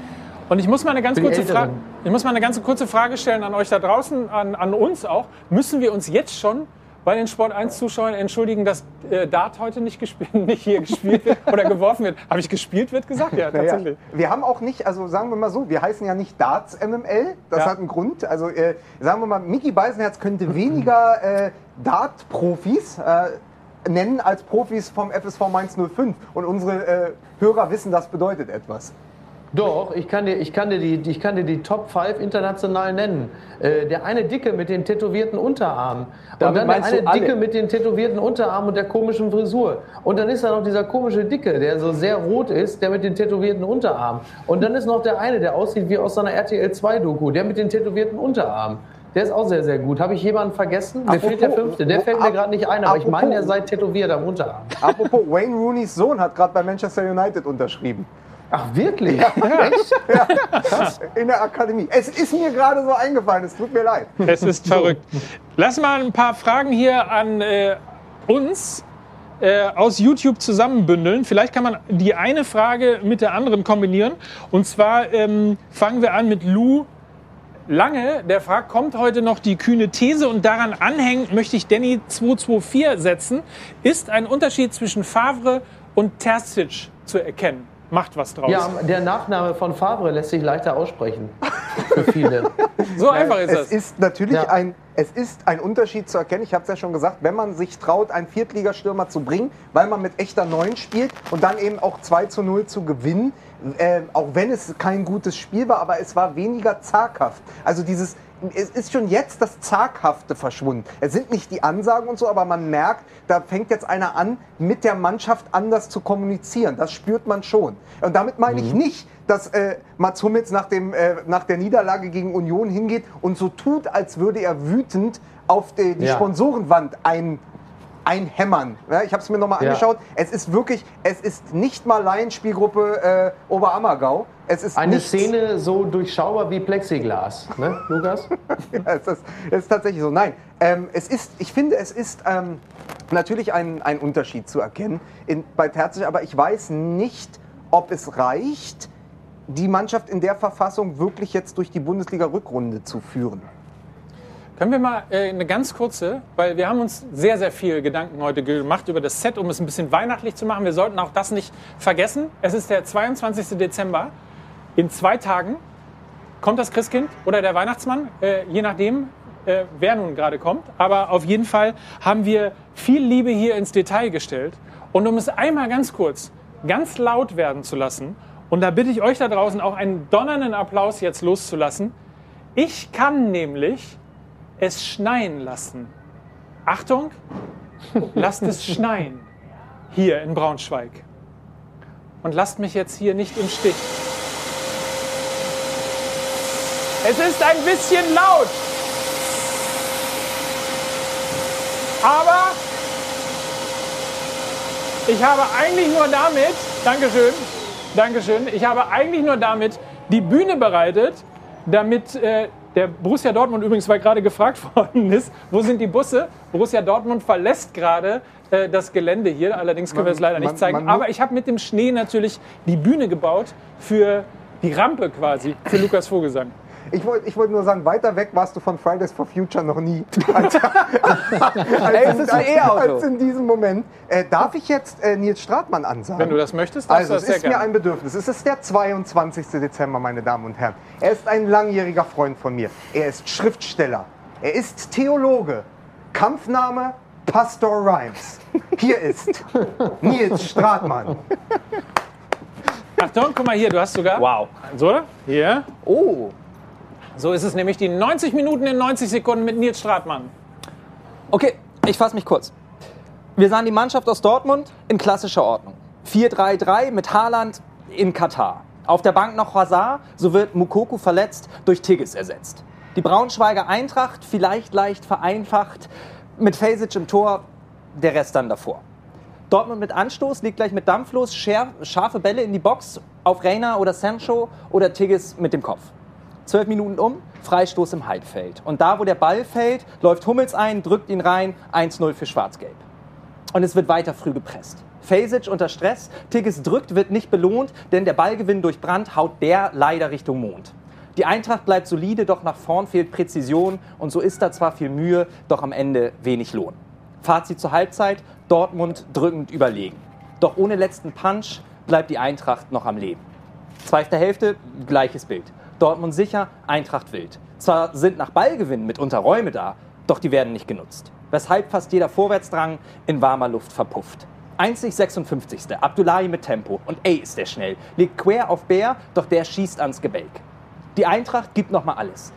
Und ich muss mal eine ganz kurze Frage, Älteren. ich muss mal eine ganz kurze Frage stellen an euch da draußen, an, an uns auch. Müssen wir uns jetzt schon bei den Sport 1 Zuschauern entschuldigen, dass äh, Dart heute nicht gespielt, nicht hier gespielt wird oder geworfen wird? Habe ich gespielt wird gesagt? Ja, Naja, tatsächlich. wir haben auch nicht, also sagen wir mal so, wir heißen ja nicht Darts MML, das Ja. hat einen Grund. Also äh, sagen wir mal, Mickey Beisenherz könnte weniger äh, Dart-Profis äh, nennen als Profis vom FSV Mainz 05. Und unsere äh, Hörer wissen, das bedeutet etwas. Doch, ich kann dir, ich kann dir, die, ich kann dir die Top 5 international nennen. Äh, der eine Dicke mit den tätowierten Unterarmen. Und Damit dann der eine? Dicke mit den tätowierten Unterarmen und der komischen Frisur. Und dann ist da noch dieser komische Dicke, der so sehr rot ist, der mit den tätowierten Unterarmen. Und dann ist noch der eine, der aussieht wie aus so einer RTL 2 Doku, der mit den tätowierten Unterarmen. Der ist auch sehr, sehr gut. Habe ich jemanden vergessen? Mir Apropos- fehlt der fünfte. Der fällt mir gerade nicht ein, aber ich apropos- meine, der sei tätowiert am Unterarm. Apropos, Wayne Rooneys Sohn hat gerade bei Manchester United unterschrieben. Ach, wirklich? Echt? In der Akademie. Es ist mir gerade so eingefallen, es tut mir leid. Es ist verrückt. Lass mal ein paar Fragen hier an äh, uns äh, aus YouTube zusammenbündeln. Vielleicht kann man die eine Frage mit der anderen kombinieren. Und zwar ähm, fangen wir an mit Lou Lange, der fragt, kommt heute noch die kühne These und daran anhängend möchte ich Danny 224 setzen. Ist ein Unterschied zwischen Favre und Terzic zu erkennen? Macht was draus. Ja, der Nachname von Favre lässt sich leichter aussprechen. Für viele. so einfach ist es das. ist natürlich Ja. ein, es ist ein Unterschied zu erkennen. Ich habe es ja schon gesagt, wenn man sich traut, einen Viertligastürmer zu bringen, weil man mit echter Neun spielt und dann eben auch 2 zu 0 zu gewinnen, äh, auch wenn es kein gutes Spiel war, aber es war weniger zaghaft. Also dieses, es ist schon jetzt das Zaghafte verschwunden. Es sind nicht die Ansagen und so, aber man merkt, da fängt jetzt einer an, mit der Mannschaft anders zu kommunizieren. Das spürt man schon. Und damit meine Mhm. ich nicht, dass äh, Mats Hummels nach, dem, äh, nach der Niederlage gegen Union hingeht und so tut, als würde er wütend auf die, die Ja. Sponsorenwand ein, einhämmern. Ja, ich habe es mir nochmal Ja. angeschaut. Es ist wirklich, es ist nicht mal Laienspielgruppe äh, Oberammergau. Es ist Eine nichts- Szene so durchschaubar wie Plexiglas, ne, Lukas? ja, es, ist, es ist tatsächlich so. Nein, ähm, es ist, ich finde, es ist ähm, natürlich ein, ein Unterschied zu erkennen in, bei Terzic, aber ich weiß nicht, ob es reicht, die Mannschaft in der Verfassung wirklich jetzt durch die Bundesliga-Rückrunde zu führen. Können wir mal äh, eine ganz kurze, weil wir haben uns sehr, sehr viel Gedanken heute gemacht über das Set, um es ein bisschen weihnachtlich zu machen. Wir sollten auch das nicht vergessen. Es ist der 22. Dezember. In zwei Tagen kommt das Christkind oder der Weihnachtsmann, äh, je nachdem, äh, wer nun gerade kommt. Aber auf jeden Fall haben wir viel Liebe hier ins Detail gestellt. Und um es einmal ganz kurz, ganz laut werden zu lassen, und da bitte ich euch da draußen auch einen donnernden Applaus jetzt loszulassen. Ich kann nämlich es schneien lassen. Achtung, lasst es schneien hier in Braunschweig. Und lasst mich jetzt hier nicht im Stich. Es ist ein bisschen laut. Aber ich habe eigentlich nur damit, Dankeschön, Dankeschön, ich habe eigentlich nur damit die Bühne bereitet, damit äh, der Borussia Dortmund übrigens, weil gerade gefragt worden ist, wo sind die Busse? Borussia Dortmund verlässt gerade äh, das Gelände hier, allerdings können wir Man- es leider nicht man- zeigen. man mu- Aber ich habe mit dem Schnee natürlich die Bühne gebaut für die Rampe quasi, für Lukas Vogelsang. Ich wollte ich wollt nur sagen, weiter weg warst du von Fridays for Future noch nie. Als, als, es als, als in diesem Moment. Äh, darf ich jetzt äh, Nils Stratmann ansagen? Wenn du das möchtest, darfst Also, du es das sehr ist mir ein Bedürfnis. Es ist der 22. Dezember, meine Damen und Herren. Er ist ein langjähriger Freund von mir. Er ist Schriftsteller. Er ist Theologe. Kampfname Pastor Rhymes. Hier ist Nils Stratmann. Achtung, guck mal hier, du hast sogar. Wow. So, hier. Oh. So ist es nämlich die 90 Minuten in 90 Sekunden mit Nils Stratmann. Okay, ich fasse mich kurz. Wir sahen die Mannschaft aus Dortmund in klassischer Ordnung. 4-3-3 mit Haaland in Katar. Auf der Bank noch Hazard, so wird Mukoko verletzt, durch Tigges ersetzt. Die Braunschweiger Eintracht, vielleicht leicht vereinfacht, mit Fesic im Tor, der Rest dann davor. Dortmund mit Anstoß, liegt gleich mit Dampf los, scharfe Bälle in die Box auf Reina oder Sancho oder Tigges mit dem Kopf. Zwölf Minuten um, Freistoß im Halbfeld. Und da, wo der Ball fällt, läuft Hummels ein, drückt ihn rein, 1-0 für Schwarz-Gelb. Und es wird weiter früh gepresst. Fasic unter Stress, Tigges drückt, wird nicht belohnt, denn der Ballgewinn durch Brand haut der leider Richtung Mond. Die Eintracht bleibt solide, doch nach vorn fehlt Präzision und so ist da zwar viel Mühe, doch am Ende wenig Lohn. Fazit zur Halbzeit, Dortmund drückend überlegen. Doch ohne letzten Punch bleibt die Eintracht noch am Leben. Zweite Hälfte, gleiches Bild. Dortmund sicher, Eintracht wild. Zwar sind nach Ballgewinn mitunter Räume da, doch die werden nicht genutzt. Weshalb fast jeder Vorwärtsdrang in warmer Luft verpufft. Einzig 56. Abdullahi mit Tempo und ey ist der schnell. Legt quer auf Bär, doch der schießt ans Gebälk. Die Eintracht gibt nochmal alles.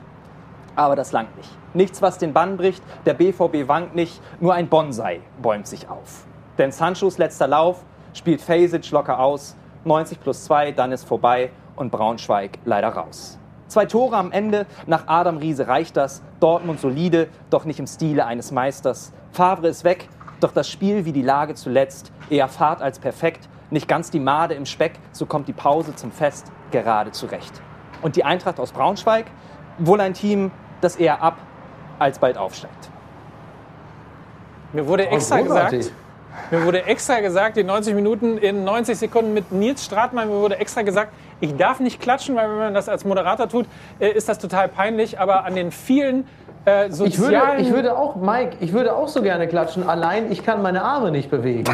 Aber das langt nicht. Nichts, was den Bann bricht, der BVB wankt nicht, nur ein Bonsai bäumt sich auf. Denn Sanchos letzter Lauf spielt Fasic locker aus, 90 plus 2, dann ist vorbei und Braunschweig leider raus. Zwei Tore am Ende, nach Adam Riese reicht das, Dortmund solide, doch nicht im Stile eines Meisters. Favre ist weg, doch das Spiel wie die Lage zuletzt, eher Fahrt als perfekt, nicht ganz die Made im Speck, so kommt die Pause zum Fest gerade zurecht. Und die Eintracht aus Braunschweig, wohl ein Team, das eher ab als bald aufsteigt. Mir wurde extra gesagt, Mir wurde extra gesagt, die 90 Minuten in 90 Sekunden mit Nils Stratmann, mir wurde extra gesagt, ich darf nicht klatschen, weil wenn man das als Moderator tut, äh, ist das total peinlich. Aber an den vielen äh, Ich würde, sozialen... ich würde auch, Mike, ich würde auch so gerne klatschen, allein ich kann meine Arme nicht bewegen.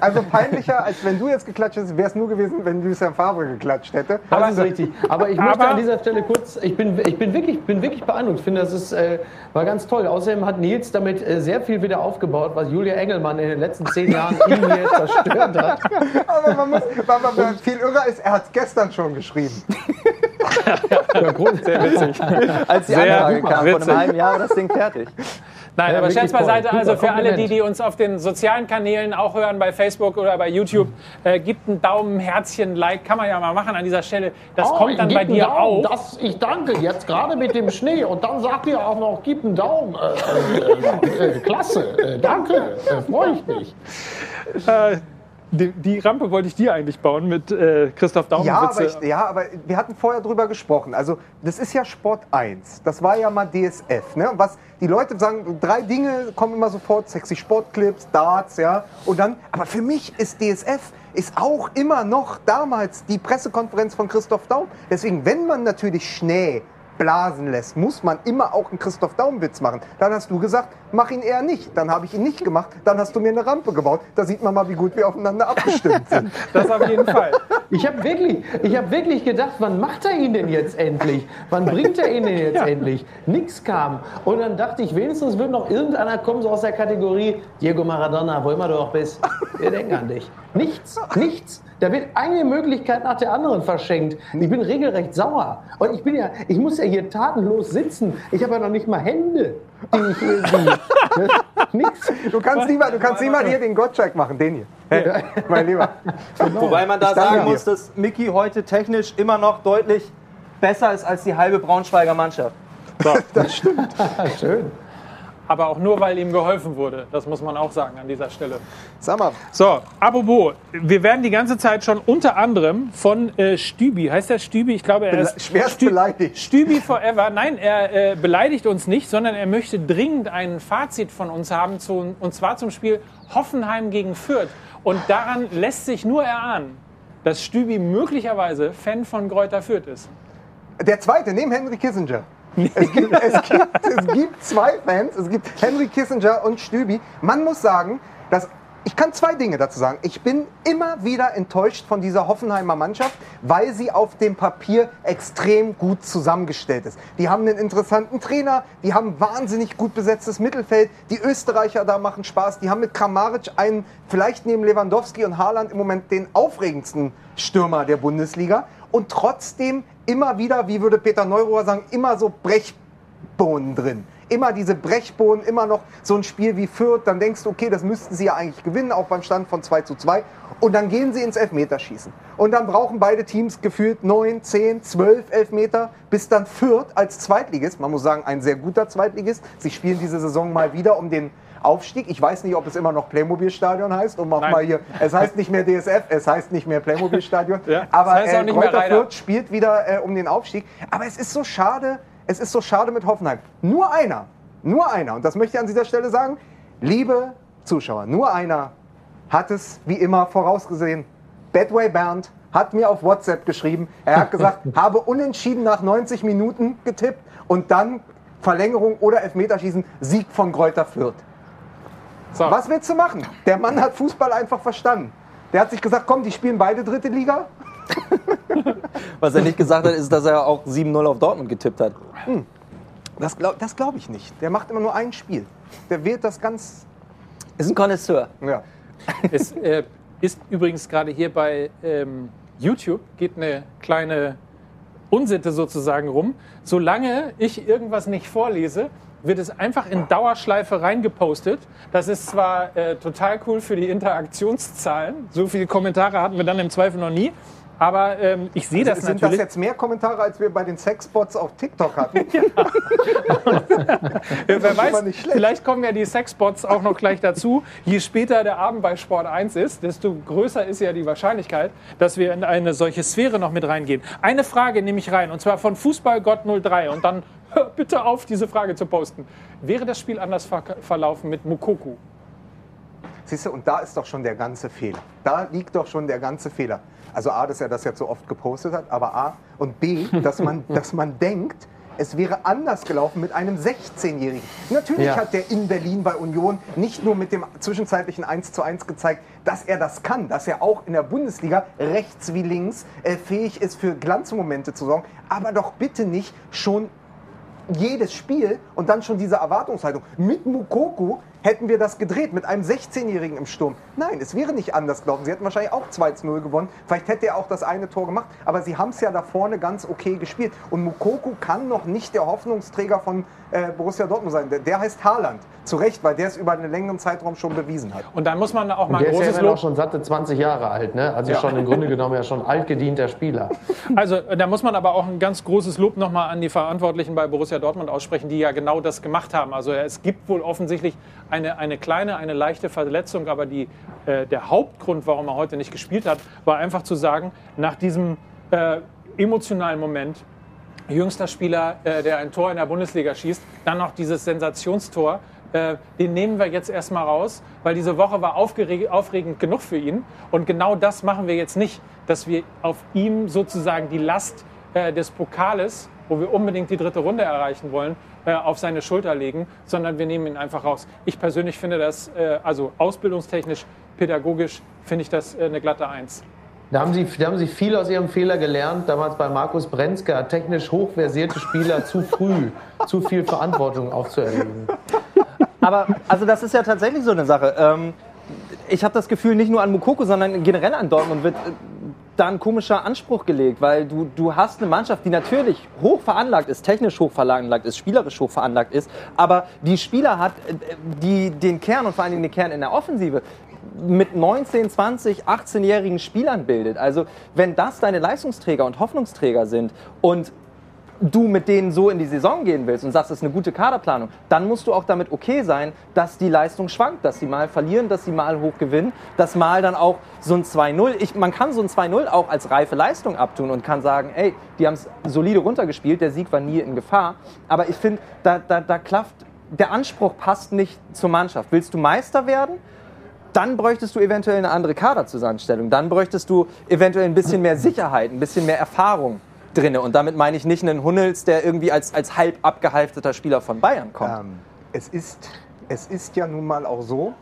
Also peinlicher, als wenn du jetzt geklatscht hättest, wäre es nur gewesen, wenn Lucien Favre geklatscht hätte. Das ist richtig. Aber ich möchte Aber- an dieser Stelle kurz, ich bin, ich bin, wirklich, bin wirklich beeindruckt. Ich finde, das ist, äh, war ganz toll. Außerdem hat Nils damit äh, sehr viel wieder aufgebaut, was Julia Engelmann in den letzten zehn Jahren in mir zerstört hat. Aber man muss, was man viel irrer ist, er hat es gestern schon geschrieben. Sehr witzig. Als die Sehr Anfrage kam, vor witzig. einem halben Jahr war das Ding fertig. Nein, Ja, aber Scherz beiseite, also für alle die, die uns auf den sozialen Kanälen auch hören, bei Facebook oder bei YouTube, äh, gibt einen Daumen, Herzchen, Like, kann man ja mal machen an dieser Stelle. Das kommt dann bei dir auch. Das, ich danke, jetzt gerade mit dem Schnee. Und dann sagt ihr auch noch, gib einen Daumen. Äh, äh, äh, klasse, äh, danke, äh, freue ich mich. Die, die Rampe wollte ich dir eigentlich bauen mit äh, Christoph Daum. Ja aber, ich, ja, aber wir hatten vorher drüber gesprochen. Also, das ist ja Sport 1. Das war ja mal DSF. Ne? Was die Leute sagen, drei Dinge kommen immer sofort: sexy Sportclips, Darts, ja. Und dann, aber für mich ist DSF ist auch immer noch damals die Pressekonferenz von Christoph Daum. Deswegen, wenn man natürlich Schnee blasen lässt, muss man immer auch einen Christoph Daum-Witz machen. Dann hast du gesagt, mach ihn eher nicht. Dann habe ich ihn nicht gemacht. Dann hast du mir eine Rampe gebaut. Da sieht man mal, wie gut wir aufeinander abgestimmt sind. Das auf jeden Fall. Ich habe wirklich, ich hab wirklich gedacht, wann macht er ihn denn jetzt endlich? Wann bringt er ihn denn jetzt endlich? Nix kam. Und dann dachte ich, wenigstens wird noch irgendeiner kommen, so aus der Kategorie Diego Maradona, wo immer du auch bist. Wir denken an dich. Nichts, nichts. Da wird eine Möglichkeit nach der anderen verschenkt. Ich bin regelrecht sauer. Und ich bin ja, ich muss ja hier tatenlos sitzen. Ich habe ja noch nicht mal Hände, die ich irgendwie. Nix. Du kannst lieber, du kannst hier den Gottschalk machen, den hier. Hey, mein Lieber. Wobei man da sagen dir. muss, dass Mickey heute technisch immer noch deutlich besser ist als die halbe Braunschweiger Mannschaft. Schön. Aber auch nur, weil ihm geholfen wurde. Das muss man auch sagen an dieser Stelle. Sag mal, So, apropos, wir werden die ganze Zeit schon unter anderem von äh, Stübi, heißt der Stübi? Ich glaube, er Bele- ist schwerst Stü- beleidigt. Stübi Forever. Nein, er äh, beleidigt uns nicht, sondern er möchte dringend ein Fazit von uns haben, zu, und zwar zum Spiel Hoffenheim gegen Fürth. Und daran lässt sich nur erahnen, dass Stübi möglicherweise Fan von Greuther Fürth ist. der zweite, neben Henry Kissinger. Es gibt, es, gibt, es gibt zwei Fans, es gibt Henry Kissinger und Stübi. Man muss sagen, dass ich kann zwei Dinge dazu sagen. Ich bin immer wieder enttäuscht von dieser Hoffenheimer Mannschaft, weil sie auf dem Papier extrem gut zusammengestellt ist. Die haben einen interessanten Trainer, die haben wahnsinnig gut besetztes Mittelfeld. Die Österreicher da machen Spaß. Die haben mit Kramaric einen, vielleicht neben Lewandowski und Haaland im Moment den aufregendsten Stürmer der Bundesliga. Und trotzdem immer wieder, wie würde Peter Neurohr sagen, immer so Brechbohnen drin. Immer diese Brechbohnen, immer noch so ein Spiel wie Fürth. Dann denkst du, okay, das müssten sie ja eigentlich gewinnen, auch beim Stand von 2 zu 2. Und dann gehen sie ins Elfmeterschießen. Und dann brauchen beide Teams gefühlt 9, 10, 12 Elfmeter, bis dann Fürth als Zweitligist, man muss sagen, ein sehr guter Zweitligist, sie spielen diese Saison mal wieder um den Aufstieg. Ich weiß nicht, ob es immer noch Playmobil-Stadion heißt, um auch Nein. mal hier, es heißt nicht mehr DSF, es heißt nicht mehr Playmobil-Stadion. Ja, aber es heißt äh, Reiter. Fürth spielt wieder äh, um den Aufstieg. Aber es ist so schade, es ist so schade mit Hoffenheim. Nur einer, nur einer, und das möchte ich an dieser Stelle sagen, liebe Zuschauer, nur einer hat es wie immer vorausgesehen. Bedway Bernd hat mir auf WhatsApp geschrieben, er hat gesagt, habe unentschieden nach 90 Minuten getippt und dann Verlängerung oder Elfmeterschießen, Sieg von Greuther Fürth. So. Was willst du machen? Der Mann hat Fußball einfach verstanden. Der hat sich gesagt, komm, die spielen beide dritte Liga. Was er nicht gesagt hat, ist, dass er auch 7-0 auf Dortmund getippt hat. Das glaube das glaub ich nicht. Der macht immer nur ein Spiel. Der wählt das ganz. Ist ein Connoisseur. Ja. Es äh, ist übrigens gerade hier bei ähm, YouTube, geht eine kleine Unsitte sozusagen rum. Solange ich irgendwas nicht vorlese, wird es einfach in Dauerschleife reingepostet. Das ist zwar äh, total cool für die Interaktionszahlen. So viele Kommentare hatten wir dann im Zweifel noch nie. Aber ähm, ich sehe das Sind das natürlich. jetzt mehr Kommentare, als wir bei den Sexbots auf TikTok hatten? Wer schon weiß, vielleicht kommen ja die Sexbots auch noch gleich dazu. Je später der Abend bei Sport 1 ist, desto größer ist ja die Wahrscheinlichkeit, dass wir in eine solche Sphäre noch mit reingehen. Eine Frage nehme ich rein, und zwar von Fußballgott 03. Und dann hör bitte auf, diese Frage zu posten. Wäre das Spiel anders ver verlaufen mit Mukoku? Siehst du, und da ist doch schon der ganze Fehler. Da liegt doch schon der ganze Fehler. Also A, dass er das jetzt so oft gepostet hat, aber A und B, dass man, dass man denkt, es wäre anders gelaufen mit einem 16-Jährigen. Natürlich Ja. hat der in Berlin bei Union nicht nur mit dem zwischenzeitlichen 1 zu 1 gezeigt, dass er das kann, dass er auch in der Bundesliga rechts wie links äh, fähig ist, für Glanzmomente zu sorgen, aber doch bitte nicht schon jedes Spiel und dann schon diese Erwartungshaltung. Mit Mukoku hätten wir das gedreht, mit einem 16-Jährigen im Sturm. Nein, es wäre nicht anders gelaufen. Sie hätten wahrscheinlich auch 2 zu 0 gewonnen. Vielleicht hätte er auch das eine Tor gemacht. Aber sie haben es ja da vorne ganz okay gespielt. Und Mukoku kann noch nicht der Hoffnungsträger von äh, Borussia Dortmund sein. Der, der heißt Haaland. Zu Recht, weil der es über einen längeren Zeitraum schon bewiesen hat. Und dann muss man auch Und mal der ein ist ja großes Lob schon satte 20 Jahre alt, ne? Also Ja. schon im Grunde genommen ja schon altgedienter Spieler. Also äh, da muss man aber auch ein ganz großes Lob nochmal an die Verantwortlichen bei Borussia Dortmund aussprechen, die ja genau das gemacht haben. Also es gibt wohl offensichtlich eine, eine kleine, eine leichte Verletzung, aber die, äh, der Hauptgrund, warum er heute nicht gespielt hat, war einfach zu sagen, nach diesem äh, emotionalen Moment, jüngster Spieler, äh, der ein Tor in der Bundesliga schießt, dann noch dieses Sensationstor. Äh, den nehmen wir jetzt erstmal raus, weil diese Woche war aufregend genug für ihn. Und genau das machen wir jetzt nicht, dass wir auf ihm sozusagen die Last äh, des Pokales, wo wir unbedingt die dritte Runde erreichen wollen, äh, auf seine Schulter legen, sondern wir nehmen ihn einfach raus. Ich persönlich finde das, äh, also ausbildungstechnisch, pädagogisch, finde ich das äh, eine glatte Eins. Da haben, sie, da haben sie viel aus ihrem Fehler gelernt, damals bei Markus Brenzka, technisch hochversierte Spieler zu früh, zu viel Verantwortung aufzuerlegen. Aber also das ist ja tatsächlich so eine Sache. Ähm, ich habe das Gefühl, nicht nur an Mukoko, sondern generell an Dortmund wird äh, da ein komischer Anspruch gelegt, weil du, du hast eine Mannschaft, die natürlich hoch veranlagt ist, technisch hoch veranlagt ist, spielerisch hoch veranlagt ist, aber die Spieler hat, äh, die den Kern und vor allen Dingen den Kern in der Offensive mit 19, 20, 18-jährigen Spielern bildet. Also wenn das deine Leistungsträger und Hoffnungsträger sind und du mit denen so in die Saison gehen willst und sagst, das ist eine gute Kaderplanung, dann musst du auch damit okay sein, dass die Leistung schwankt, dass sie mal verlieren, dass sie mal hoch gewinnen, dass mal dann auch so ein 2-0, ich, man kann so ein 2-0 auch als reife Leistung abtun und kann sagen, ey, die haben es solide runtergespielt, der Sieg war nie in Gefahr, aber ich finde, da, da, da klafft, der Anspruch passt nicht zur Mannschaft. Willst du Meister werden? dann bräuchtest du eventuell eine andere Kaderzusammenstellung. Dann bräuchtest du eventuell ein bisschen mehr Sicherheit, ein bisschen mehr Erfahrung drinne. Und damit meine ich nicht einen Hunnels, der irgendwie als, als halb abgehalfteter Spieler von Bayern kommt. Ähm, es, ist, es ist ja nun mal auch so,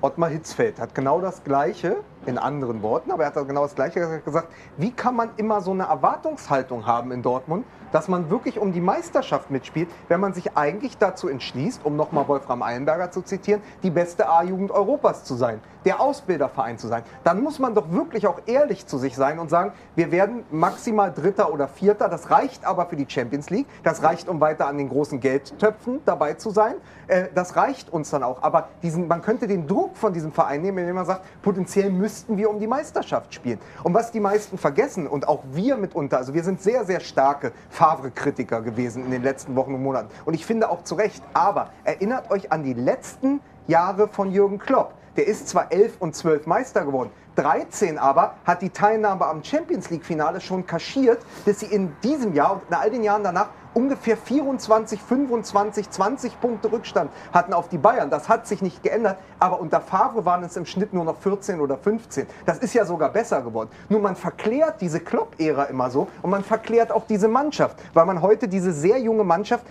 Ottmar Hitzfeld hat genau das Gleiche, in anderen Worten, aber er hat genau das Gleiche gesagt. Wie kann man immer so eine Erwartungshaltung haben in Dortmund, dass man wirklich um die Meisterschaft mitspielt, wenn man sich eigentlich dazu entschließt, um nochmal Wolfram Eilenberger zu zitieren, die beste A-Jugend Europas zu sein, der Ausbilderverein zu sein. Dann muss man doch wirklich auch ehrlich zu sich sein und sagen, wir werden maximal Dritter oder Vierter. Das reicht aber für die Champions League. Das reicht, um weiter an den großen Geldtöpfen dabei zu sein. Äh, Das reicht uns dann auch. Aber diesen, man könnte den Druck von diesem Verein nehmen, indem man sagt, potenziell müssten wir um die Meisterschaft spielen. Und was die meisten vergessen und auch wir mitunter, also wir sind sehr, sehr starke Favre-Kritiker gewesen in den letzten Wochen und Monaten. Und ich finde auch zu Recht. Aber erinnert euch an die letzten Jahre von Jürgen Klopp. Der ist zwar 11 und 12 Meister geworden, 13 aber hat die Teilnahme am Champions League-Finale schon kaschiert, dass sie in diesem Jahr und in all den Jahren danach ungefähr 24, 25, 20 Punkte Rückstand hatten auf die Bayern. Das hat sich nicht geändert, aber unter Favre waren es im Schnitt nur noch 14 oder 15. Das ist ja sogar besser geworden. Nur man verklärt diese Klopp-Ära immer so und man verklärt auch diese Mannschaft, weil man heute diese sehr junge Mannschaft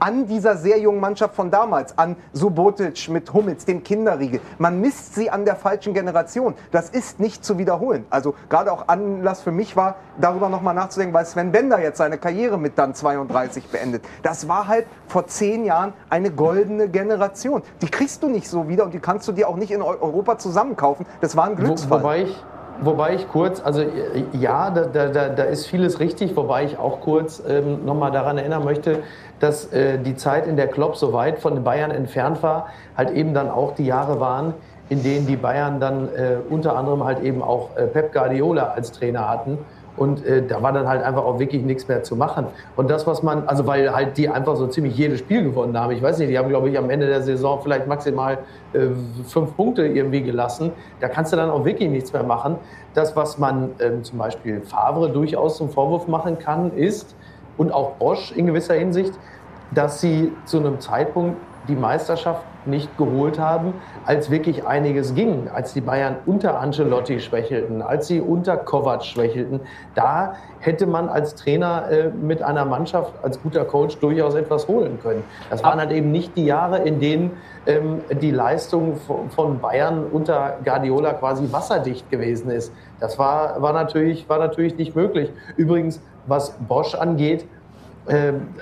an dieser sehr jungen Mannschaft von damals, an Subotic mit Hummels, dem Kinderriegel. Man misst sie an der falschen Generation. Das ist nicht zu wiederholen. Also gerade auch Anlass für mich war, darüber nochmal nachzudenken, weil Sven Bender jetzt seine Karriere mit dann 32 beendet. Das war halt vor zehn Jahren eine goldene Generation. Die kriegst du nicht so wieder und die kannst du dir auch nicht in Eu- Europa zusammenkaufen. Das war ein Wo, Glücksfall. wobei, ich, wobei ich kurz, also ja, da, da, da, ist vieles richtig, wobei ich auch kurz ähm, nochmal daran erinnern möchte, dass äh, die Zeit, in der Klopp so weit von Bayern entfernt war, halt eben dann auch die Jahre waren, in denen die Bayern dann äh, unter anderem halt eben auch äh, Pep Guardiola als Trainer hatten. Und äh, da war dann halt einfach auch wirklich nichts mehr zu machen. Und das, was man, also weil halt die einfach so ziemlich jedes Spiel gewonnen haben. Ich weiß nicht, die haben, glaube ich, am Ende der Saison vielleicht maximal äh, fünf Punkte irgendwie gelassen. Da kannst du dann auch wirklich nichts mehr machen. Das, was man ähm, zum Beispiel Favre durchaus zum Vorwurf machen kann, ist, und auch Bosch in gewisser Hinsicht, dass sie zu einem Zeitpunkt die Meisterschaft nicht geholt haben, als wirklich einiges ging, als die Bayern unter Ancelotti schwächelten, als sie unter Kovac schwächelten. Da hätte man als Trainer äh, mit einer Mannschaft, als guter Coach durchaus etwas holen können. Das waren halt eben nicht die Jahre, in denen ähm, die Leistung von, Bayern unter Guardiola quasi wasserdicht gewesen ist. Das war, war, natürlich, war natürlich nicht möglich. Übrigens, was Bosch angeht,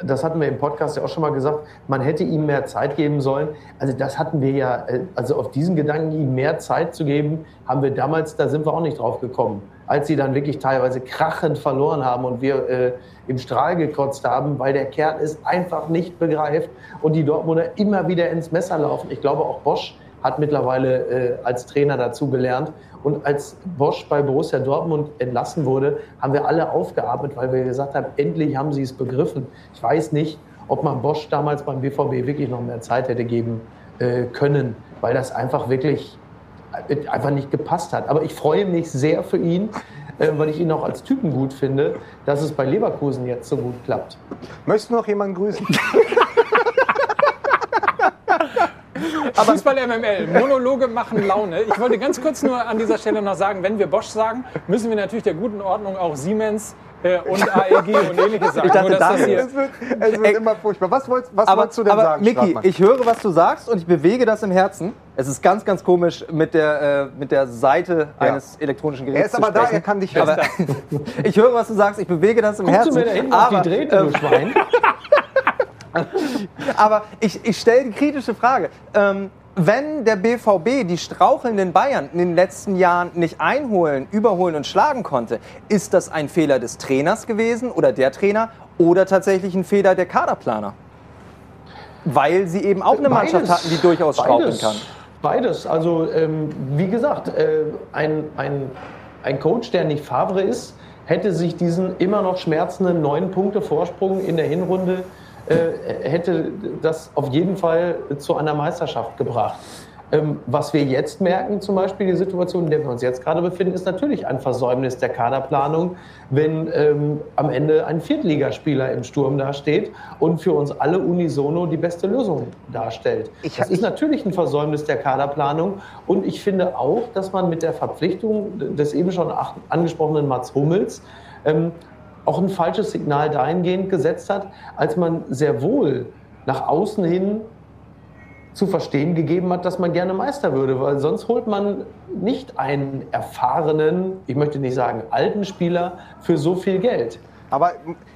das hatten wir im Podcast ja auch schon mal gesagt, man hätte ihm mehr Zeit geben sollen. Also das hatten wir ja, äh, also auf diesen Gedanken, ihm mehr Zeit zu geben, haben wir damals, da sind wir auch nicht drauf gekommen. Als sie dann wirklich teilweise krachend verloren haben und wir äh, im Strahl gekotzt haben, weil der Kerl es einfach nicht begreift und die Dortmunder immer wieder ins Messer laufen. Ich glaube auch Bosch hat mittlerweile äh, als Trainer dazu gelernt. Und als Bosch bei Borussia Dortmund entlassen wurde, haben wir alle aufgeatmet, weil wir gesagt haben, endlich haben sie es begriffen. Ich weiß nicht, ob man Bosch damals beim BVB wirklich noch mehr Zeit hätte geben äh, können, weil das einfach wirklich äh, einfach nicht gepasst hat. Aber ich freue mich sehr für ihn, äh, weil ich ihn auch als Typen gut finde, dass es bei Leverkusen jetzt so gut klappt. Möchtest du noch jemanden grüßen? Aber Fußball MML, Monologe machen Laune. Ich wollte ganz kurz nur an dieser Stelle noch sagen, wenn wir Bosch sagen, müssen wir natürlich der guten Ordnung auch Siemens äh, und AEG und ähnliches sagen. Ich dachte, Nur, dass das Es wird, es wird immer furchtbar. Was wolltest, was aber, wolltest du denn aber sagen, Miki, ich höre, was du sagst und ich bewege das im Herzen. Es ist ganz, ganz komisch, mit der, äh, mit der Seite eines elektronischen Geräts Er ist aber da, er kann dich aber, Ich höre, was du sagst, ich bewege das im Guckst Herzen. du mir da hinten aber, auf die Drähte, du ähm, Schwein? aber ich, ich stelle die kritische Frage. Ähm, wenn der BVB die strauchelnden Bayern in den letzten Jahren nicht einholen, überholen und schlagen konnte, ist das ein Fehler des Trainers gewesen oder der Trainer oder tatsächlich ein Fehler der Kaderplaner? Weil sie eben auch eine Mannschaft hatten, die durchaus straucheln beides, kann. Beides. Also, ähm, wie gesagt, äh, ein, ein, ein Coach, der nicht Favre ist, hätte sich diesen immer noch schmerzenden neun Punkte Vorsprung in der Hinrunde, äh, hätte das auf jeden Fall zu einer Meisterschaft gebracht. Ähm, was wir jetzt merken, zum Beispiel die Situation, in der wir uns jetzt gerade befinden, ist natürlich ein Versäumnis der Kaderplanung, wenn ähm, am Ende ein Viertligaspieler im Sturm dasteht und für uns alle unisono die beste Lösung darstellt. das ist natürlich ein Versäumnis der Kaderplanung und ich finde auch, dass man mit der Verpflichtung des eben schon angesprochenen Mats Hummels ähm, auch ein falsches Signal dahingehend gesetzt hat, als man sehr wohl nach außen hin zu verstehen gegeben hat, dass man gerne Meister würde, weil sonst holt man nicht einen erfahrenen, ich möchte nicht sagen alten Spieler für so viel Geld. Aber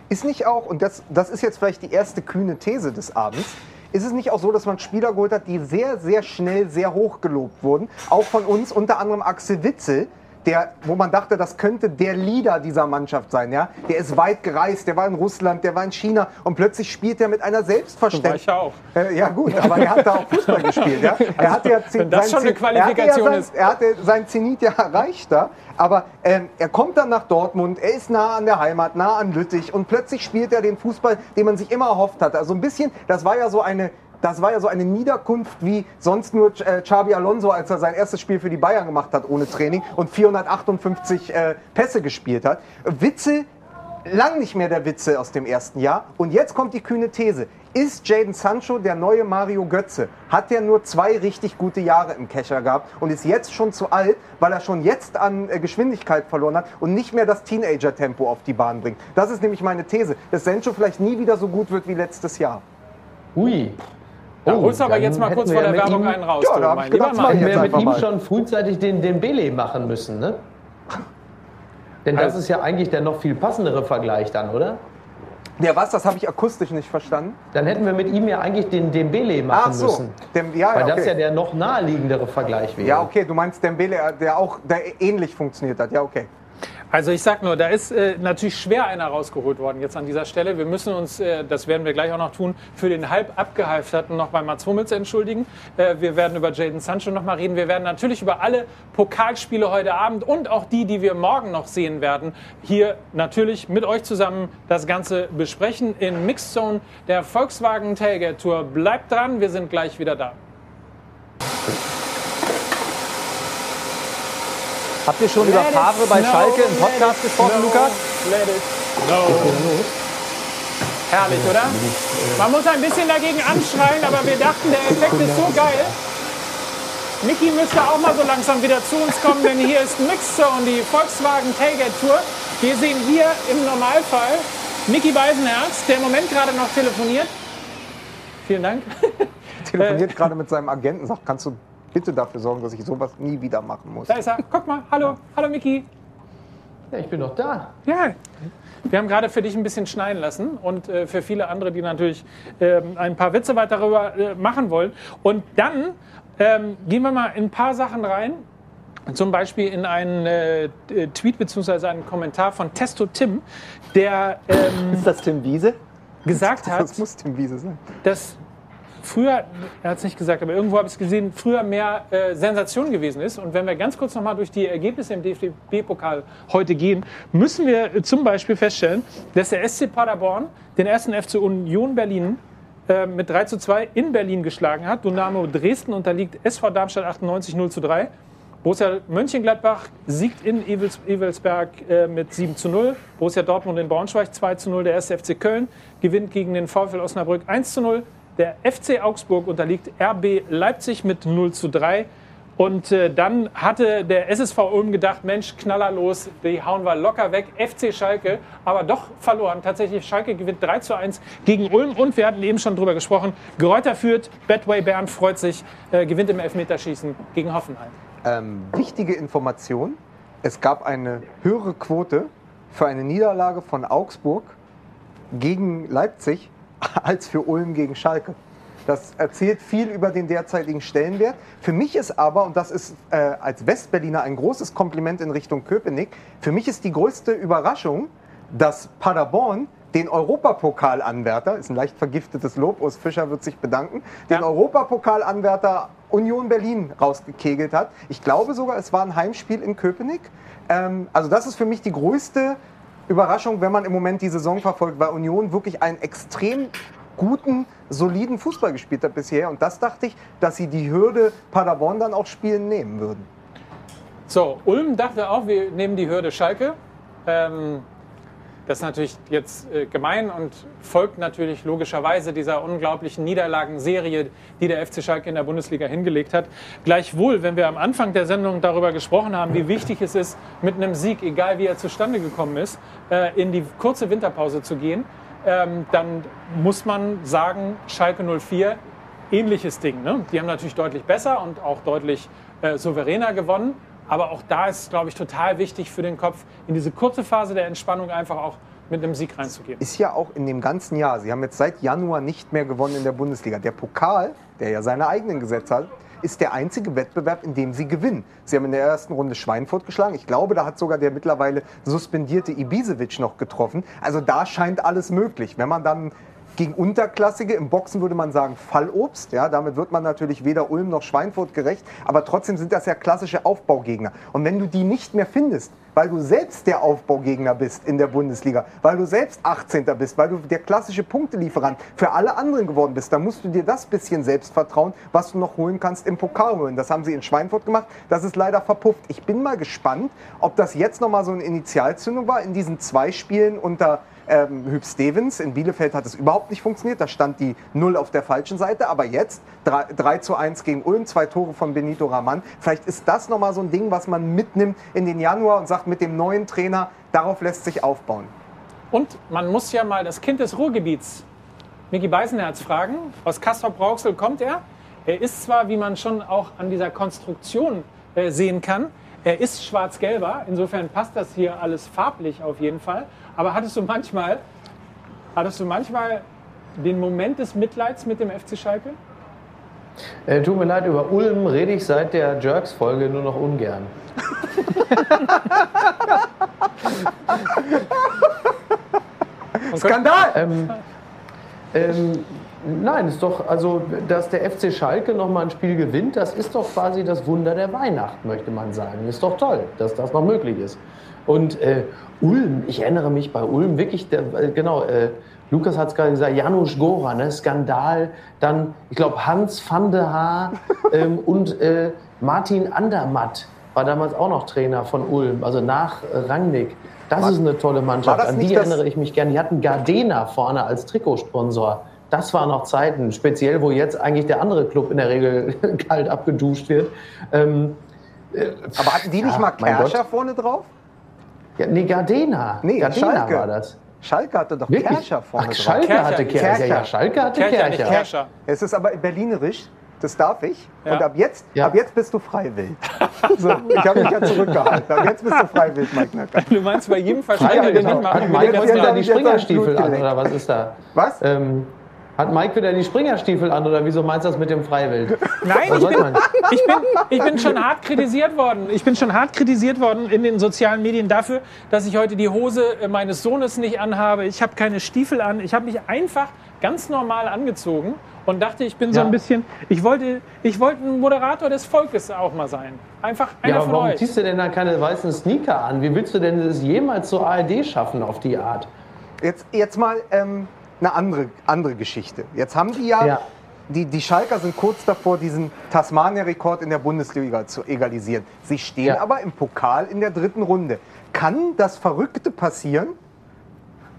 ist nicht auch, und das, das ist jetzt vielleicht die erste kühne These des Abends, ist es nicht auch so, dass man Spieler geholt hat, die sehr, sehr schnell sehr hoch gelobt wurden? Auch von uns, unter anderem Axel Witzel, der, wo man dachte, das könnte der Leader dieser Mannschaft sein. Ja? Der ist weit gereist, der war in Russland, der war in China und plötzlich spielt er mit einer Selbstverständlichkeit. War ich ja auch. Äh, ja gut, aber er hat da auch Fußball gespielt. Ja? Er hatte ja wenn das sein schon eine Qualifikation er ist. Er hatte sein Zenit ja erreicht da, aber ähm, er kommt dann nach Dortmund, er ist nah an der Heimat, nah an Lüttich und plötzlich spielt er den Fußball, den man sich immer erhofft hatte. Also ein bisschen, das war ja so eine das war ja so eine Niederkunft wie sonst nur äh, Xabi Alonso, als er sein erstes Spiel für die Bayern gemacht hat ohne Training und 458 äh, Pässe gespielt hat. Witzel lang nicht mehr der Witze aus dem ersten Jahr. Und jetzt kommt die kühne These. Ist Jaden Sancho der neue Mario Götze? Hat der nur zwei richtig gute Jahre im Kescher gehabt und ist jetzt schon zu alt, weil er schon jetzt an äh, Geschwindigkeit verloren hat und nicht mehr das Teenager-Tempo auf die Bahn bringt? Das ist nämlich meine These, dass Sancho vielleicht nie wieder so gut wird wie letztes Jahr. Ui. Da Oh, holst du aber jetzt mal kurz vor der Werbung ihm- einen raus, Ja, du, da mein gedacht, Mann. Hätten wir mit ihm mal. schon frühzeitig den, den Bele machen müssen, ne? Denn das Also- ist ja eigentlich der noch viel passendere Vergleich dann, oder? Ja, was? Das habe ich akustisch nicht verstanden. Dann hätten wir mit ihm ja eigentlich den Dembele machen Ach so. müssen. Dem, ja, Weil ja, das ja okay. der noch naheliegendere Vergleich wäre. ja, okay, du meinst Dembele, der auch der ähnlich funktioniert hat. Ja, okay. Also ich sag nur, da ist äh, natürlich schwer einer rausgeholt worden jetzt an dieser Stelle. Wir müssen uns, äh, das werden wir gleich auch noch tun, für den halb abgehalfterten noch bei Mats Hummels entschuldigen. Äh, wir werden über Jaden Sancho noch mal reden. Wir werden natürlich über alle Pokalspiele heute Abend und auch die, die wir morgen noch sehen werden, hier natürlich mit euch zusammen das Ganze besprechen in Mixzone der Volkswagen Tailgate Tour. Bleibt dran, wir sind gleich wieder da. Habt ihr schon über Favre bei Schalke im Podcast gesprochen, Lukas? Let it snow. Herrlich, oder? Man muss ein bisschen dagegen anschreien, aber wir dachten, der Effekt ist so geil. Niki müsste auch mal so langsam wieder zu uns kommen, denn hier ist Mixer und die Volkswagen Tailgate Tour. Wir sehen hier im Normalfall Niki Beisenherz, der im Moment gerade noch telefoniert. Vielen Dank. Telefoniert gerade mit seinem Agenten, sagt, kannst du bitte dafür sorgen, dass ich sowas nie wieder machen muss. Da ist er. Guck mal. Hallo. Hallo, Miki. Ja, ich bin doch da. Ja. Wir haben gerade für dich ein bisschen schneiden lassen und äh, für viele andere, die natürlich ähm, ein paar Witze weiter darüber äh, machen wollen. Und dann ähm, gehen wir mal in ein paar Sachen rein. Zum Beispiel in einen äh, Tweet bzw. einen Kommentar von Testo Tim, der ähm, Ist das Tim Wiese? gesagt hat, Das muss Tim Wiese sein. dass früher, er hat es nicht gesagt, aber irgendwo habe ich es gesehen, früher mehr äh, Sensation gewesen ist. Und wenn wir ganz kurz nochmal durch die Ergebnisse im DFB-Pokal heute gehen, müssen wir äh, zum Beispiel feststellen, dass der SC Paderborn den ersten FC Union Berlin äh, mit 3 zu 2 in Berlin geschlagen hat. Dynamo Dresden unterliegt SV Darmstadt 98 0 zu 3. Borussia Mönchengladbach siegt in Evels, Evelsberg äh, mit 7 zu 0. Borussia Dortmund in Braunschweig 2 zu 0. Der 1. FC Köln gewinnt gegen den VfL Osnabrück 1 zu 0. Der FC Augsburg unterliegt RB Leipzig mit 0 zu 3. Und äh, dann hatte der SSV Ulm gedacht, Mensch, knallerlos, die hauen wir locker weg. FC Schalke, aber doch verloren. Tatsächlich, Schalke gewinnt 3 zu 1 gegen Ulm. Und wir hatten eben schon drüber gesprochen, Gräuter führt, Badway Bern freut sich, äh, gewinnt im Elfmeterschießen gegen Hoffenheim. Ähm, wichtige Information: Es gab eine höhere Quote für eine Niederlage von Augsburg gegen Leipzig als für Ulm gegen Schalke. Das erzählt viel über den derzeitigen Stellenwert. Für mich ist aber, und das ist äh, als Westberliner ein großes Kompliment in Richtung Köpenick, für mich ist die größte Überraschung, dass Paderborn den Europapokalanwärter, ist ein leicht vergiftetes Lob, Urs Fischer wird sich bedanken, den Europapokalanwärter Union Berlin rausgekegelt hat. Ich glaube sogar, es war ein Heimspiel in Köpenick. Ähm, also das ist für mich die größte Überraschung, wenn man im Moment die Saison verfolgt, weil Union wirklich einen extrem guten, soliden Fußball gespielt hat bisher. Und das dachte ich, dass sie die Hürde Paderborn dann auch spielen nehmen würden. So, Ulm dachte auch, wir nehmen die Hürde Schalke. Ähm, das ist natürlich jetzt äh, gemein und folgt natürlich logischerweise dieser unglaublichen Niederlagenserie, die der FC Schalke in der Bundesliga hingelegt hat. Gleichwohl, wenn wir am Anfang der Sendung darüber gesprochen haben, wie wichtig es ist, mit einem Sieg, egal wie er zustande gekommen ist, äh, in die kurze Winterpause zu gehen, ähm, dann muss man sagen, Schalke 04, ähnliches Ding. Ne? Die haben natürlich deutlich besser und auch deutlich äh, souveräner gewonnen. Aber auch da ist es, glaube ich, total wichtig für den Kopf, in diese kurze Phase der Entspannung einfach auch mit einem Sieg reinzugehen. Ist ja auch in dem ganzen Jahr, sie haben jetzt seit Januar nicht mehr gewonnen in der Bundesliga. Der Pokal, der ja seine eigenen Gesetze hat, ist der einzige Wettbewerb, in dem sie gewinnen. Sie haben in der ersten Runde Schweinfurt geschlagen. Ich glaube, da hat sogar der mittlerweile suspendierte Ibisevic noch getroffen. Also da scheint alles möglich. Wenn man dann gegen Unterklassige, im Boxen würde man sagen Fallobst, ja, damit wird man natürlich weder Ulm noch Schweinfurt gerecht, aber trotzdem sind das ja klassische Aufbaugegner. Und wenn du die nicht mehr findest, weil du selbst der Aufbaugegner bist in der Bundesliga, weil du selbst 18. bist, weil du der klassische Punktelieferant für alle anderen geworden bist, dann musst du dir das bisschen Selbstvertrauen, was du noch holen kannst, im Pokal holen. Das haben sie in Schweinfurt gemacht, das ist leider verpufft. Ich bin mal gespannt, ob das jetzt nochmal so eine Initialzündung war in diesen zwei Spielen unter ähm, Hüb Stevens. In Bielefeld hat es überhaupt nicht funktioniert. Da stand die Null auf der falschen Seite. Aber jetzt 3, 3 zu 1 gegen Ulm, zwei Tore von Benito Raman. Vielleicht ist das nochmal so ein Ding, was man mitnimmt in den Januar und sagt, mit dem neuen Trainer, darauf lässt sich aufbauen. Und man muss ja mal das Kind des Ruhrgebiets, Micky Beisenherz, fragen. Aus Castrop-Rauxel kommt er. Er ist zwar, wie man schon auch an dieser Konstruktion äh, sehen kann, er ist schwarz-gelber. Insofern passt das hier alles farblich auf jeden Fall. Aber hattest du manchmal, hattest du manchmal den Moment des Mitleids mit dem FC Schalke? Äh, tut mir leid, über Ulm rede ich seit der Jerks-Folge nur noch ungern. Skandal! Ähm, ähm, nein, ist doch, also, dass der FC Schalke noch mal ein Spiel gewinnt, das ist doch quasi das Wunder der Weihnacht, möchte man sagen. Ist doch toll, dass das noch möglich ist. Und äh, Ulm, ich erinnere mich bei Ulm wirklich, der, äh, genau, äh, Lukas hat es gerade gesagt, Janusz Gora, ne, Skandal, dann, ich glaube, Hans van der Haar ähm, und äh, Martin Andermatt war damals auch noch Trainer von Ulm, also nach äh, Rangnick. Das War- ist eine tolle Mannschaft. An die erinnere ich mich gern. Die hatten Gardena vorne als Trikotsponsor. Das waren noch Zeiten, speziell wo jetzt eigentlich der andere Club in der Regel kalt abgeduscht wird. Ähm, Aber hatten die nicht Ja, mal Kerscher vorne drauf? Ja, nee, Gardena. Nee, Gardena Schalke. war das. Schalke hatte doch Wirklich? Kerscher vorne Ach, drauf. Schalke Kercher, hatte Kercher. Kercher. Ja, ja, Schalke hatte Kercher, Kercher. nicht Kerscher. Es ist aber berlinerisch, das darf ich. Ja. Und ab jetzt, Ja. ab jetzt bist du freiwillig. So, ich habe mich ja zurückgehalten. Ab jetzt bist du freiwillig, Mike Nacker. Du meinst bei jedem den wir genau. mitmachen, Hat will Mike ich jetzt die ich Springerstiefel an, oder was ist da? Was? Ähm, hat Mike wieder die Springerstiefel an, oder wieso meinst du das mit dem Freiwild? Nein, ich bin, ich, bin, ich bin schon hart kritisiert worden. Ich bin schon hart kritisiert worden in den sozialen Medien dafür, dass ich heute die Hose äh, meines Sohnes nicht anhabe. Ich habe keine Stiefel an. Ich habe mich einfach ganz normal angezogen und dachte, ich bin so Ja. ein bisschen. Ich wollte, ich wollte ein Moderator des Volkes auch mal sein. Einfach einer Ja, aber von warum euch. ziehst du denn da keine weißen Sneaker an? Wie willst du denn das jemals zur ARD schaffen auf die Art? Jetzt, jetzt mal ähm, eine andere, andere Geschichte. Jetzt haben die ja, Ja. Die, die Schalker sind kurz davor, diesen Tasmania-Rekord in der Bundesliga zu egalisieren. Sie stehen Ja. aber im Pokal in der dritten Runde. Kann das Verrückte passieren,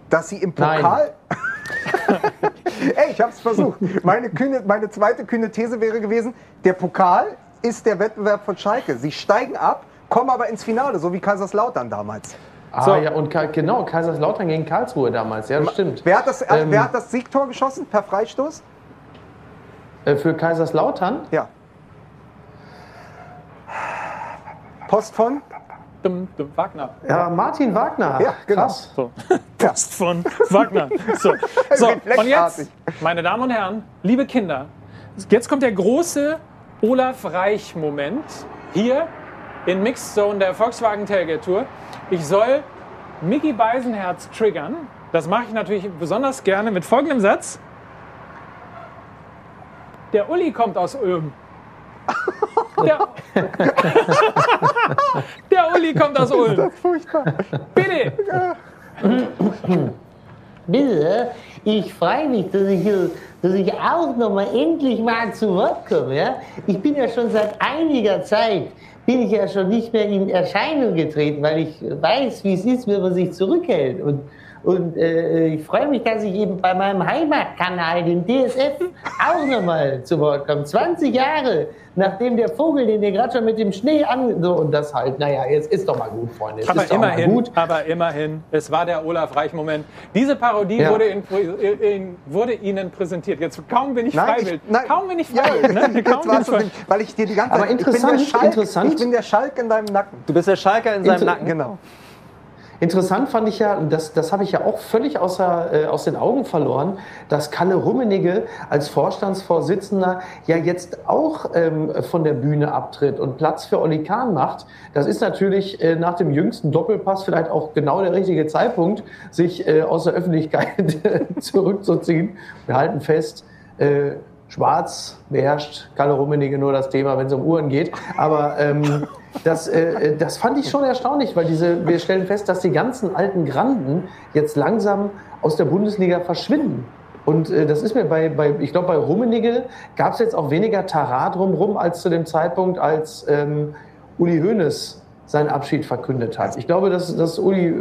dass sie im. Pokal. Ey, ich habe es versucht. Meine, kühne, meine zweite kühne These wäre gewesen: Der Pokal ist der Wettbewerb von Schalke. Sie steigen ab, kommen aber ins Finale, so wie Kaiserslautern damals. Ah, So. ja, und genau, Kaiserslautern gegen Karlsruhe damals, ja, das stimmt. Wer hat das, Ähm, wer hat das Siegtor geschossen per Freistoß? Äh, für Kaiserslautern? Ja. Post von? Dum, dum, Wagner. Ja, Martin Wagner. Ja, genau. Krass. So. Post von Wagner. So, so. und jetzt, meine Damen und Herren, liebe Kinder, jetzt kommt der große Olaf Reich-Moment hier in Mixed Zone der Volkswagen Tailgate Tour. Ich soll Mickey Beisenherz triggern. Das mache ich natürlich besonders gerne mit folgendem Satz. Der Uli kommt aus Ulm. Der, der Uli kommt aus Ulm. Furchtbar. Bitte. Bitte, ich freue mich, dass ich, hier- dass ich auch noch mal endlich mal zu Wort komme. Ja? Ich bin ja schon seit einiger Zeit, bin ich ja schon nicht mehr in Erscheinung getreten, weil ich weiß, wie es ist, wenn man sich zurückhält. Und, und äh, ich freue mich, dass ich eben bei meinem Heimatkanal, dem DSF, auch noch mal zu Wort komme. 20 Jahre, nachdem der Vogel, den ihr gerade schon mit dem Schnee an... So, und das halt, naja, jetzt ist doch mal gut, Freunde. Jetzt Aber ist immerhin, gut. aber immerhin, es war der Olaf Reich-Moment. Diese Parodie Ja. wurde, in, in, wurde Ihnen präsentiert. Jetzt kaum bin ich freiwillig. Kaum bin ich ja, freiwillig. ne? Kaum bin ich freiwillig. nicht, weil ich dir die ganze Aber Zeit, ich bin interessant, der Schalk, interessant. ich bin der Schalk in deinem Nacken. Du bist der Schalker in seinem Inter- Nacken. Genau. Interessant fand ich ja, das, das habe ich ja auch völlig außer, äh, aus den Augen verloren, dass Kalle Rummenigge als Vorstandsvorsitzender ja jetzt auch ähm, von der Bühne abtritt und Platz für Olli Kahn macht. Das ist natürlich äh, nach dem jüngsten Doppelpass vielleicht auch genau der richtige Zeitpunkt, sich äh, aus der Öffentlichkeit zurückzuziehen. Wir halten fest, äh, Schwarz beherrscht Kalle Rummenigge nur das Thema, wenn es um Uhren geht. Aber ähm, das, äh, das fand ich schon erstaunlich, weil diese, wir stellen fest, dass die ganzen alten Granden jetzt langsam aus der Bundesliga verschwinden. Und äh, das ist mir bei, bei ich glaube, bei Rummenigge gab es jetzt auch weniger Tara drumherum als zu dem Zeitpunkt, als ähm, Uli Hoeneß seinen Abschied verkündet hat. Ich glaube, dass, dass Uli, äh,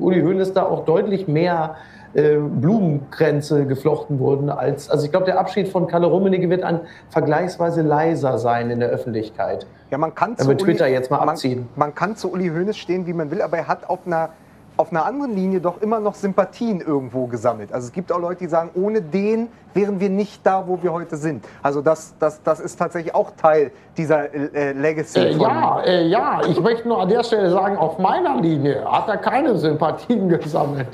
Uli Hoeneß da auch deutlich mehr äh, Blumenkränze geflochten wurden als, also ich glaube, der Abschied von Kalle Rummenigge wird ein vergleichsweise leiser sein in der Öffentlichkeit. Ja, man kann zu Twitter jetzt mal man, abziehen. Man kann zu Uli Hoeneß stehen, wie man will, aber er hat auf einer, auf einer anderen Linie doch immer noch Sympathien irgendwo gesammelt. Also es gibt auch Leute, die sagen, ohne den wären wir nicht da, wo wir heute sind. Also das, das, das ist tatsächlich auch Teil dieser äh, Legacy. Äh, ja, äh, ja, ich möchte nur an der Stelle sagen, auf meiner Linie hat er keine Sympathien gesammelt.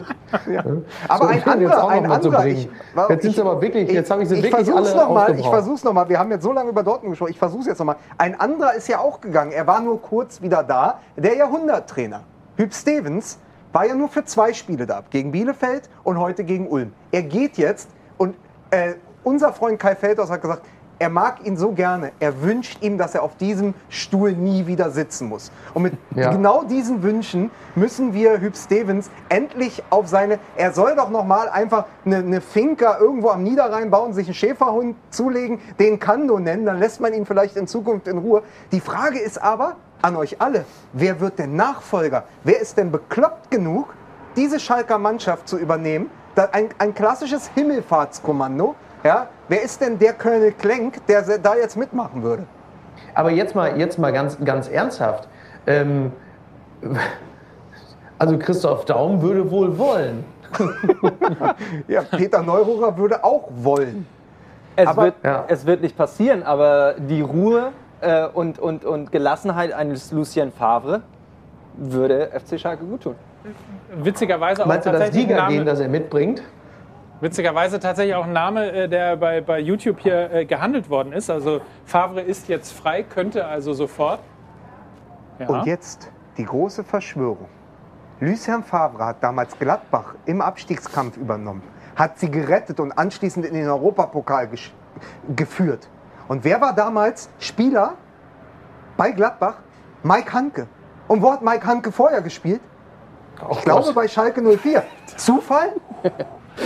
Ja. Aber So, ein ich jetzt anderer, auch ein anderer. Ich, wa- Jetzt sind sie aber wirklich- jetzt habe ich sie wirklich versuch's alle noch mal, Ich versuch's noch mal. Wir haben jetzt so lange über Dortmund gesprochen. Ich versuch's jetzt noch mal. Ein anderer ist ja auch gegangen. Er war nur kurz wieder da. Der Jahrhunderttrainer. Hüb Stevens war ja nur für zwei Spiele da. Gegen Bielefeld und heute gegen Ulm. Er geht jetzt und äh, unser Freund Kai Feldhaus hat gesagt, er mag ihn so gerne. Er wünscht ihm, dass er auf diesem Stuhl nie wieder sitzen muss. Und mit Ja. genau diesen Wünschen müssen wir Hüb Stevens endlich auf seine. Er soll doch noch mal einfach eine, eine Finca irgendwo am Niederrhein bauen, sich einen Schäferhund zulegen, den Kando nennen, dann lässt man ihn vielleicht in Zukunft in Ruhe. Die Frage ist aber, an euch alle, wer wird denn Nachfolger? Wer ist denn bekloppt genug, diese Schalker Mannschaft zu übernehmen? Ein, ein klassisches Himmelfahrtskommando. Ja? Wer ist denn der Colonel Klenk, der da jetzt mitmachen würde? Aber jetzt mal, jetzt mal ganz, ganz ernsthaft. Ähm, also Christoph Daum würde wohl wollen. Ja, Peter Neururer würde auch wollen. Es, Aber- wird, es wird nicht passieren, aber die Ruhe äh, und, und, und Gelassenheit eines Lucien Favre würde FC Schalke gut tun. Witzigerweise auch Meinst du das Name, das er mitbringt? witzigerweise tatsächlich auch ein Name, äh, der bei, bei YouTube hier äh, gehandelt worden ist. Also Favre ist jetzt frei, könnte also sofort. Ja. Und jetzt die große Verschwörung. Lucien Favre hat damals Gladbach im Abstiegskampf übernommen, hat sie gerettet und anschließend in den Europapokal geführt. Und wer war damals Spieler bei Gladbach? Mike Hanke. Und wo hat Mike Hanke vorher gespielt? Ich glaube bei Schalke 04. Zufall?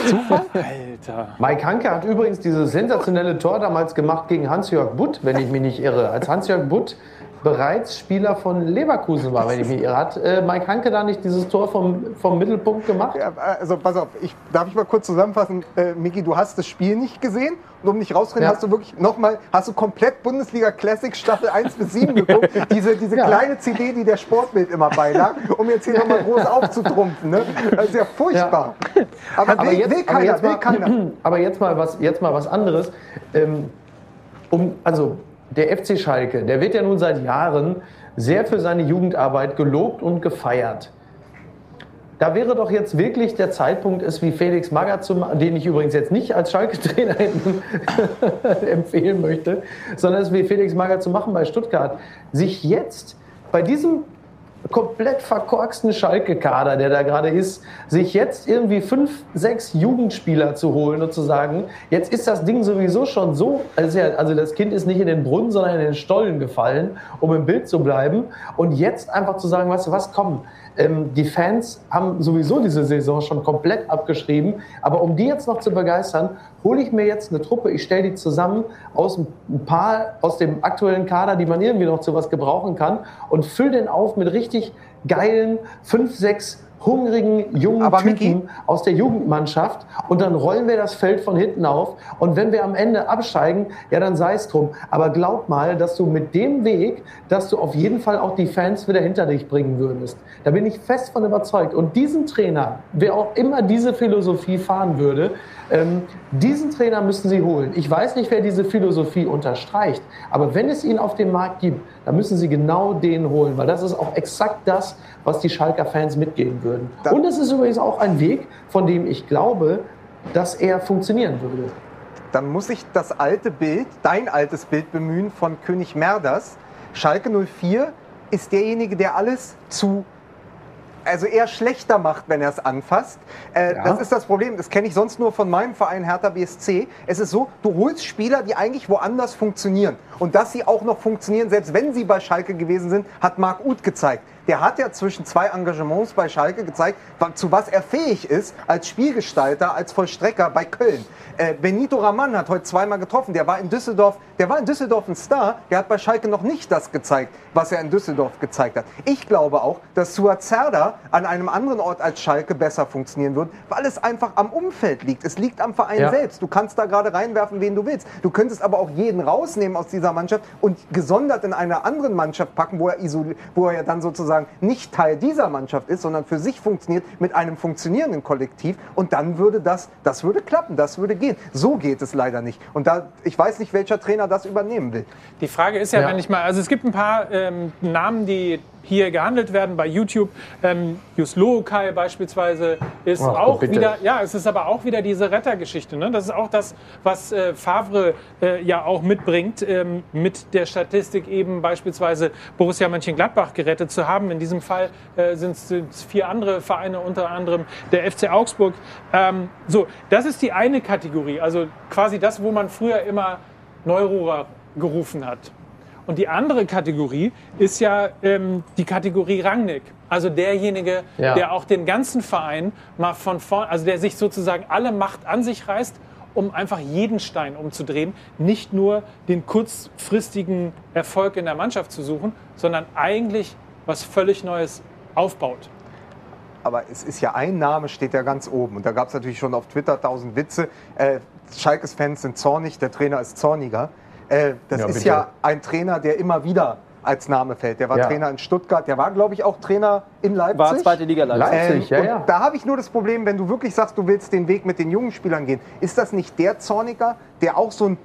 Zufall? Alter. Mike Hanke hat übrigens dieses sensationelle Tor damals gemacht gegen Hans-Jörg Butt, wenn ich mich nicht irre. Als Hans-Jörg Butt bereits Spieler von Leverkusen war, wenn ich mich irre. Hat äh, Mike Hanke da nicht dieses Tor vom, vom Mittelpunkt gemacht? Ja, also pass auf, ich, darf ich mal kurz zusammenfassen? Äh, Miki, du hast das Spiel nicht gesehen und um nicht rauszurennen, Ja. hast du wirklich nochmal, hast du komplett Bundesliga Classic Staffel 1 bis 7 geguckt? Diese, diese Ja. kleine CD, die der Sportbild immer beilag, um jetzt hier nochmal groß aufzutrumpfen. Ne? Das ist ja furchtbar. Aber, will, will keiner, jetzt will keiner. aber jetzt mal was, jetzt mal was anderes. Ähm, um, also der FC Schalke, der wird ja nun seit Jahren sehr für seine Jugendarbeit gelobt und gefeiert. Da wäre doch jetzt wirklich der Zeitpunkt, es wie Felix Magath zu machen, den ich übrigens jetzt nicht als Schalke-Trainer empfehlen möchte, sondern es wie Felix Magath zu machen bei Stuttgart, sich jetzt bei diesem komplett verkorksten Schalke-Kader, der da gerade ist, sich jetzt irgendwie fünf, sechs Jugendspieler zu holen und zu sagen, jetzt ist das Ding sowieso schon so, also, das Kind ist nicht in den Brunnen, sondern in den Stollen gefallen, um im Bild zu bleiben. Und jetzt einfach zu sagen, weißt du was, komm, ähm, die Fans haben sowieso diese Saison schon komplett abgeschrieben, aber um die jetzt noch zu begeistern, hole ich mir jetzt eine Truppe, ich stelle die zusammen aus ein paar aus dem aktuellen Kader, die man irgendwie noch zu was gebrauchen kann und fülle den auf mit richtig geilen fünf, sechs hungrigen jungen Aber Typen Micky- aus der Jugendmannschaft und dann rollen wir das Feld von hinten auf und wenn wir am Ende absteigen, ja dann sei es drum. Aber glaub mal, dass du mit dem Weg, dass du auf jeden Fall auch die Fans wieder hinter dich bringen würdest. Da bin ich fest von überzeugt. Und diesen Trainer, wer auch immer diese Philosophie fahren würde, ähm, diesen Trainer müssen sie holen. Ich weiß nicht, wer diese Philosophie unterstreicht, aber wenn es ihn auf dem Markt gibt, dann müssen sie genau den holen, weil das ist auch exakt das, was die Schalker Fans mitgeben würden. Und es ist übrigens auch ein Weg, von dem ich glaube, dass er funktionieren würde. Dann muss ich das alte Bild, dein altes Bild bemühen von König Merders. Schalke 04 ist derjenige, der alles zu also eher schlechter macht, wenn er es anfasst. Äh, Ja. Das ist das Problem. Das kenne ich sonst nur von meinem Verein Hertha BSC. Es ist so, du holst Spieler, die eigentlich woanders funktionieren. Und dass sie auch noch funktionieren, selbst wenn sie bei Schalke gewesen sind, hat Marc Uth gezeigt. Der hat ja zwischen zwei Engagements bei Schalke gezeigt, zu was er fähig ist als Spielgestalter, als Vollstrecker bei Köln. Äh, Benito Raman hat heute zweimal getroffen. Der war in Düsseldorf, der war in Düsseldorf ein Star. Der hat bei Schalke noch nicht das gezeigt, was er in Düsseldorf gezeigt hat. Ich glaube auch, dass Suat Serdar an einem anderen Ort als Schalke besser funktionieren wird, weil es einfach am Umfeld liegt. Es liegt am Verein Ja. selbst. Du kannst da gerade reinwerfen, wen du willst. Du könntest aber auch jeden rausnehmen aus dieser Mannschaft und gesondert in einer anderen Mannschaft packen, wo er, wo er ja dann sozusagen nicht Teil dieser Mannschaft ist, sondern für sich funktioniert mit einem funktionierenden Kollektiv. Und dann würde das, das würde klappen, das würde gehen. So geht es leider nicht. Und da, ich weiß nicht, welcher Trainer das übernehmen will. Die Frage ist ja, Ja. wenn ich mal, also es gibt ein paar ähm, Namen, die hier gehandelt werden bei YouTube. Ähm, Jus Lokai beispielsweise ist Ach, auch bitte. wieder, ja, es ist aber auch wieder diese Rettergeschichte. Ne? Das ist auch das, was äh, Favre äh, ja auch mitbringt, ähm, mit der Statistik eben beispielsweise Borussia Mönchengladbach gerettet zu haben. In diesem Fall äh, sind es vier andere Vereine, unter anderem der FC Augsburg. Ähm, so, das ist die eine Kategorie, also quasi das, wo man früher immer Neururer gerufen hat. Und die andere Kategorie ist ja ähm, die Kategorie Rangnick. Also derjenige, Ja. der auch den ganzen Verein mal von vorn, also der sich sozusagen alle Macht an sich reißt um einfach jeden Stein umzudrehen, nicht nur den kurzfristigen Erfolg in der Mannschaft zu suchen, sondern eigentlich was völlig Neues aufbaut. aber es ist ja ein Name, steht ja ganz oben. Und da gab es natürlich schon auf Twitter tausend Witze. Äh, Schalkes Fans sind zornig, der Trainer ist zorniger. Äh, das Ja, ist bitte. ja ein Trainer, der immer wieder als Name fällt. Der war Ja. Trainer in Stuttgart, der war, glaube ich, auch Trainer in Leipzig. War zweite Liga Leipzig. Leipzig, ja, und ja. Da habe ich nur das Problem, wenn du wirklich sagst, du willst den Weg mit den jungen Spielern gehen, ist das nicht der Zorniger, der auch so ein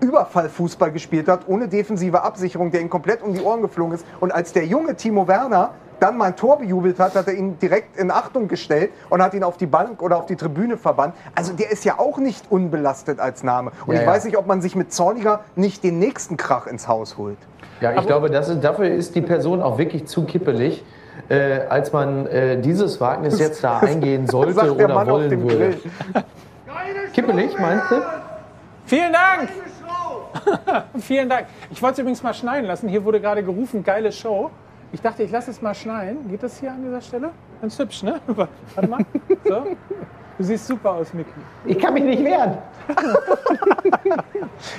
Überfallfußball gespielt hat, ohne defensive Absicherung, der ihm komplett um die Ohren geflogen ist. Und als der junge Timo Werner dann mal ein Tor bejubelt hat, hat er ihn direkt in Achtung gestellt und hat ihn auf die Bank oder auf die Tribüne verbannt. Also der ist ja auch nicht unbelastet als Name. Und Ja, ich ja. weiß nicht, ob man sich mit Zorniger nicht den nächsten Krach ins Haus holt. Ja, ich glaube, das ist, dafür ist die Person auch wirklich zu kippelig, äh, als man äh, dieses Wagnis jetzt da eingehen sollte Sagt der oder Mann auf wollen dem würde. Kippelig, meinst du? Vielen Dank! Vielen Dank. Ich wollte es übrigens mal schneiden lassen. Hier wurde gerade gerufen, geile Show. Ich dachte, ich lasse es mal schneiden. Geht das hier an dieser Stelle? Ganz hübsch, ne? Warte mal. So. Du siehst super aus, Miki. Ich kann mich nicht wehren.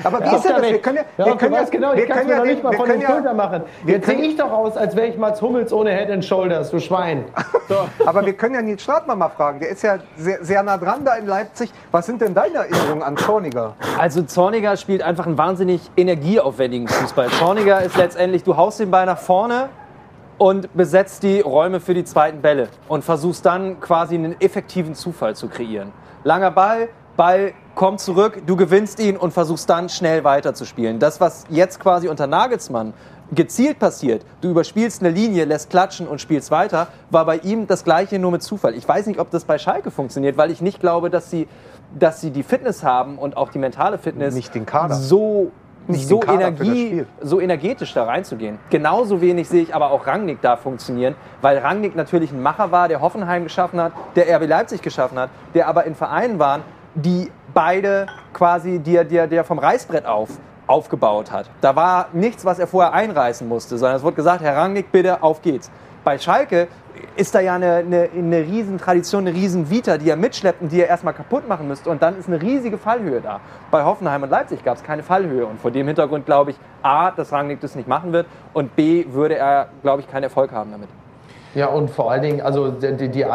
Aber wie Ja, ist denn das? Wir können ja, Ja, wir können ja, genau, wir ich kann es ja nicht mal von den ja- Schultern machen. wir Jetzt sehe ich doch aus, als wäre ich Mats Hummels ohne Head and Shoulders, du Schwein. Aber wir können ja Nils Stratmann mal fragen. Der ist ja sehr, sehr nah dran da in Leipzig. Was sind denn deine Erinnerungen an Zorniger? Also Zorniger spielt einfach einen wahnsinnig energieaufwendigen Fußball. Zorniger ist letztendlich, du haust den Ball nach vorne und besetzt die Räume für die zweiten Bälle und versuchst dann quasi einen effektiven Zufall zu kreieren. Langer Ball, Ball kommt zurück, du gewinnst ihn und versuchst dann schnell weiterzuspielen. Das, was jetzt quasi unter Nagelsmann gezielt passiert, du überspielst eine Linie, lässt klatschen und spielst weiter, war bei ihm das gleiche nur mit Zufall. Ich weiß nicht, ob das bei Schalke funktioniert, weil ich nicht glaube, dass sie, dass sie die Fitness haben und auch die mentale Fitness Nicht den Kader. so Nicht so, Energie, so energetisch da reinzugehen. Genauso wenig sehe ich aber auch Rangnick da funktionieren, weil Rangnick natürlich ein Macher war, der Hoffenheim geschaffen hat, der RB Leipzig geschaffen hat, der aber in Vereinen waren, die beide quasi, die er, die er, die er vom Reißbrett auf aufgebaut hat. Da war nichts, was er vorher einreißen musste, sondern es wurde gesagt, Herr Rangnick, bitte, auf geht's. Bei Schalke ist da ja eine, eine, eine riesen Tradition, eine riesen Vita, die er mitschleppt und die er erstmal kaputt machen müsste. Und dann ist eine riesige Fallhöhe da. Bei Hoffenheim und Leipzig gab es keine Fallhöhe. Und vor dem Hintergrund glaube ich, A, dass Rangnick das nicht machen wird und B, würde er, glaube ich, keinen Erfolg haben damit. Ja, und vor allen Dingen, also die, die, die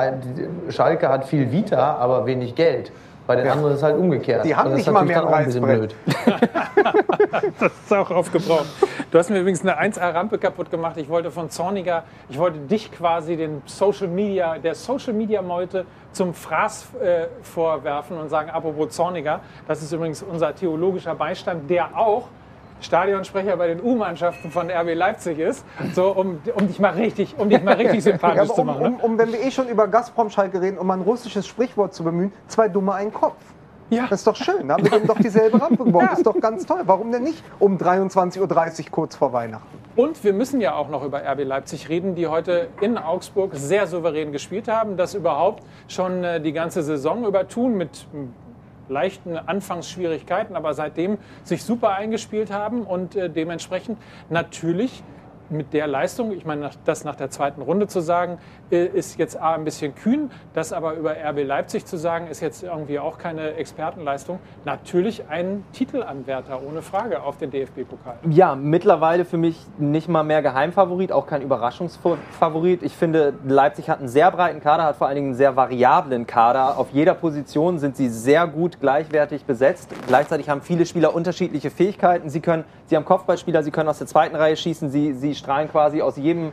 Schalke hat viel Vita, aber wenig Geld. Bei den anderen ist es halt umgekehrt. Die haben das nicht mal mehr ein dann auch bisschen Reißbrett. Das ist auch aufgebraucht. Du hast mir übrigens eine 1A-Rampe kaputt gemacht. Ich wollte von Zorniger, ich wollte dich quasi den Social Media, der Social Media Meute zum Fraß äh, vorwerfen und sagen, apropos Zorniger, das ist übrigens unser theologischer Beistand, der auch Stadionsprecher bei den U-Mannschaften von RB Leipzig ist, so um, um dich mal richtig, um dich mal richtig sympathisch Ja, aber zu um, machen. Ne? um, um, wenn wir eh schon über Gazprom Schalke reden, um ein russisches Sprichwort zu bemühen, zwei Dumme, ein Kopf. Ja. Das ist doch schön, haben wir dem doch dieselbe Rampe gebaut. Das ist doch ganz toll. Warum denn nicht um 23.30 Uhr kurz vor Weihnachten? Und wir müssen ja auch noch über RB Leipzig reden, die heute in Augsburg sehr souverän gespielt haben, das überhaupt schon äh, die ganze Saison über tun mit leichten Anfangsschwierigkeiten, aber seitdem sich super eingespielt haben und äh, dementsprechend natürlich mit der Leistung, ich meine, das nach der zweiten Runde zu sagen, ist jetzt A, ein bisschen kühn. Das aber über RB Leipzig zu sagen, ist jetzt irgendwie auch keine Expertenleistung. Natürlich ein Titelanwärter, ohne Frage, auf den DFB-Pokal. Ja, mittlerweile für mich nicht mal mehr Geheimfavorit, auch kein Überraschungsfavorit. Ich finde, Leipzig hat einen sehr breiten Kader, hat vor allen Dingen einen sehr variablen Kader. Auf jeder Position sind sie sehr gut gleichwertig besetzt. Gleichzeitig haben viele Spieler unterschiedliche Fähigkeiten. Sie, können, sie haben Kopfballspieler, sie können aus der zweiten Reihe schießen, sie, sie strahlen quasi aus jedem,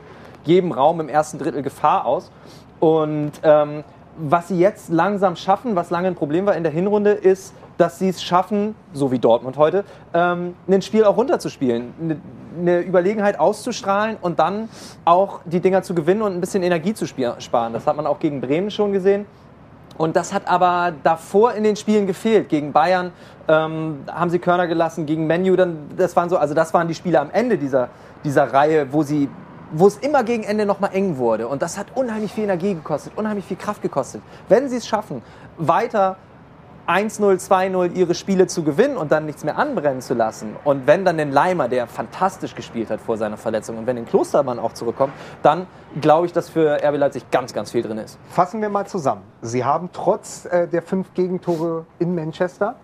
jedem Raum im ersten Drittel Gefahr aus. Und ähm, was sie jetzt langsam schaffen, was lange ein Problem war in der Hinrunde, ist, dass sie es schaffen, so wie Dortmund heute, ähm, ein Spiel auch runterzuspielen, eine, eine Überlegenheit auszustrahlen und dann auch die Dinger zu gewinnen und ein bisschen Energie zu sparen. Das hat man auch gegen Bremen schon gesehen. Und das hat aber davor in den Spielen gefehlt. Gegen Bayern ähm, haben sie Körner gelassen, gegen Menu, dann, das waren so, also das waren die Spiele am Ende dieser, dieser Reihe, wo sie wo es immer gegen Ende noch mal eng wurde. Und das hat unheimlich viel Energie gekostet, unheimlich viel Kraft gekostet. Wenn sie es schaffen, weiter 1-0, 2-0 ihre Spiele zu gewinnen und dann nichts mehr anbrennen zu lassen. Und wenn dann den Leimer, der fantastisch gespielt hat vor seiner Verletzung, und wenn den Klostermann auch zurückkommt, dann glaube ich, dass für RB Leipzig ganz, ganz viel drin ist. Fassen wir mal zusammen. Sie haben trotz äh, der fünf Gegentore in Manchester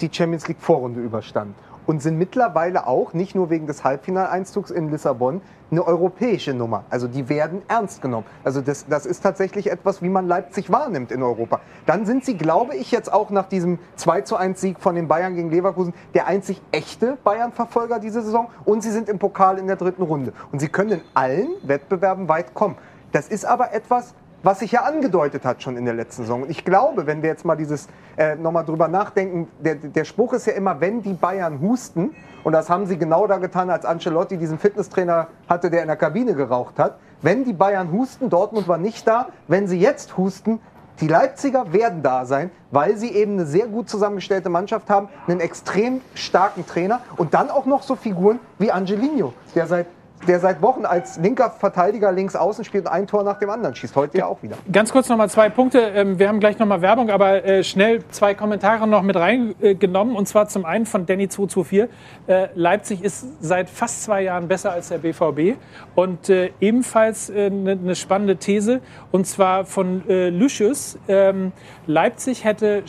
die Champions League Vorrunde überstanden und sind mittlerweile auch, nicht nur wegen des Halbfinaleinzugs in Lissabon, eine europäische Nummer. Also die werden ernst genommen. Also das, das ist tatsächlich etwas, wie man Leipzig wahrnimmt in Europa. Dann sind sie, glaube ich, jetzt auch nach diesem 2 zu 1 Sieg von den Bayern gegen Leverkusen der einzig echte Bayern-Verfolger diese Saison und sie sind im Pokal in der dritten Runde. Und sie können in allen Wettbewerben weit kommen. Das ist aber etwas, was sich ja angedeutet hat schon in der letzten Saison. Und ich glaube, wenn wir jetzt mal dieses äh, nochmal drüber nachdenken, der, der Spruch ist ja immer, wenn die Bayern husten, und das haben sie genau da getan, als Ancelotti diesen Fitnesstrainer hatte, der in der Kabine geraucht hat. Wenn die Bayern husten, Dortmund war nicht da. Wenn sie jetzt husten, die Leipziger werden da sein, weil sie eben eine sehr gut zusammengestellte Mannschaft haben, einen extrem starken Trainer und dann auch noch so Figuren wie Angelino, der seit der seit Wochen als linker Verteidiger links außen spielt und ein Tor nach dem anderen schießt. Heute ja auch wieder. Ganz kurz nochmal zwei Punkte. Ähm, Wir haben gleich nochmal Werbung, aber äh, schnell zwei Kommentare noch mit reingenommen. Und zwar zum einen von Danny224. Äh, Leipzig ist seit fast zwei Jahren besser als der BVB. Und äh, ebenfalls eine ne spannende These. Und zwar von Lucius. Ähm, Leipzig hätte,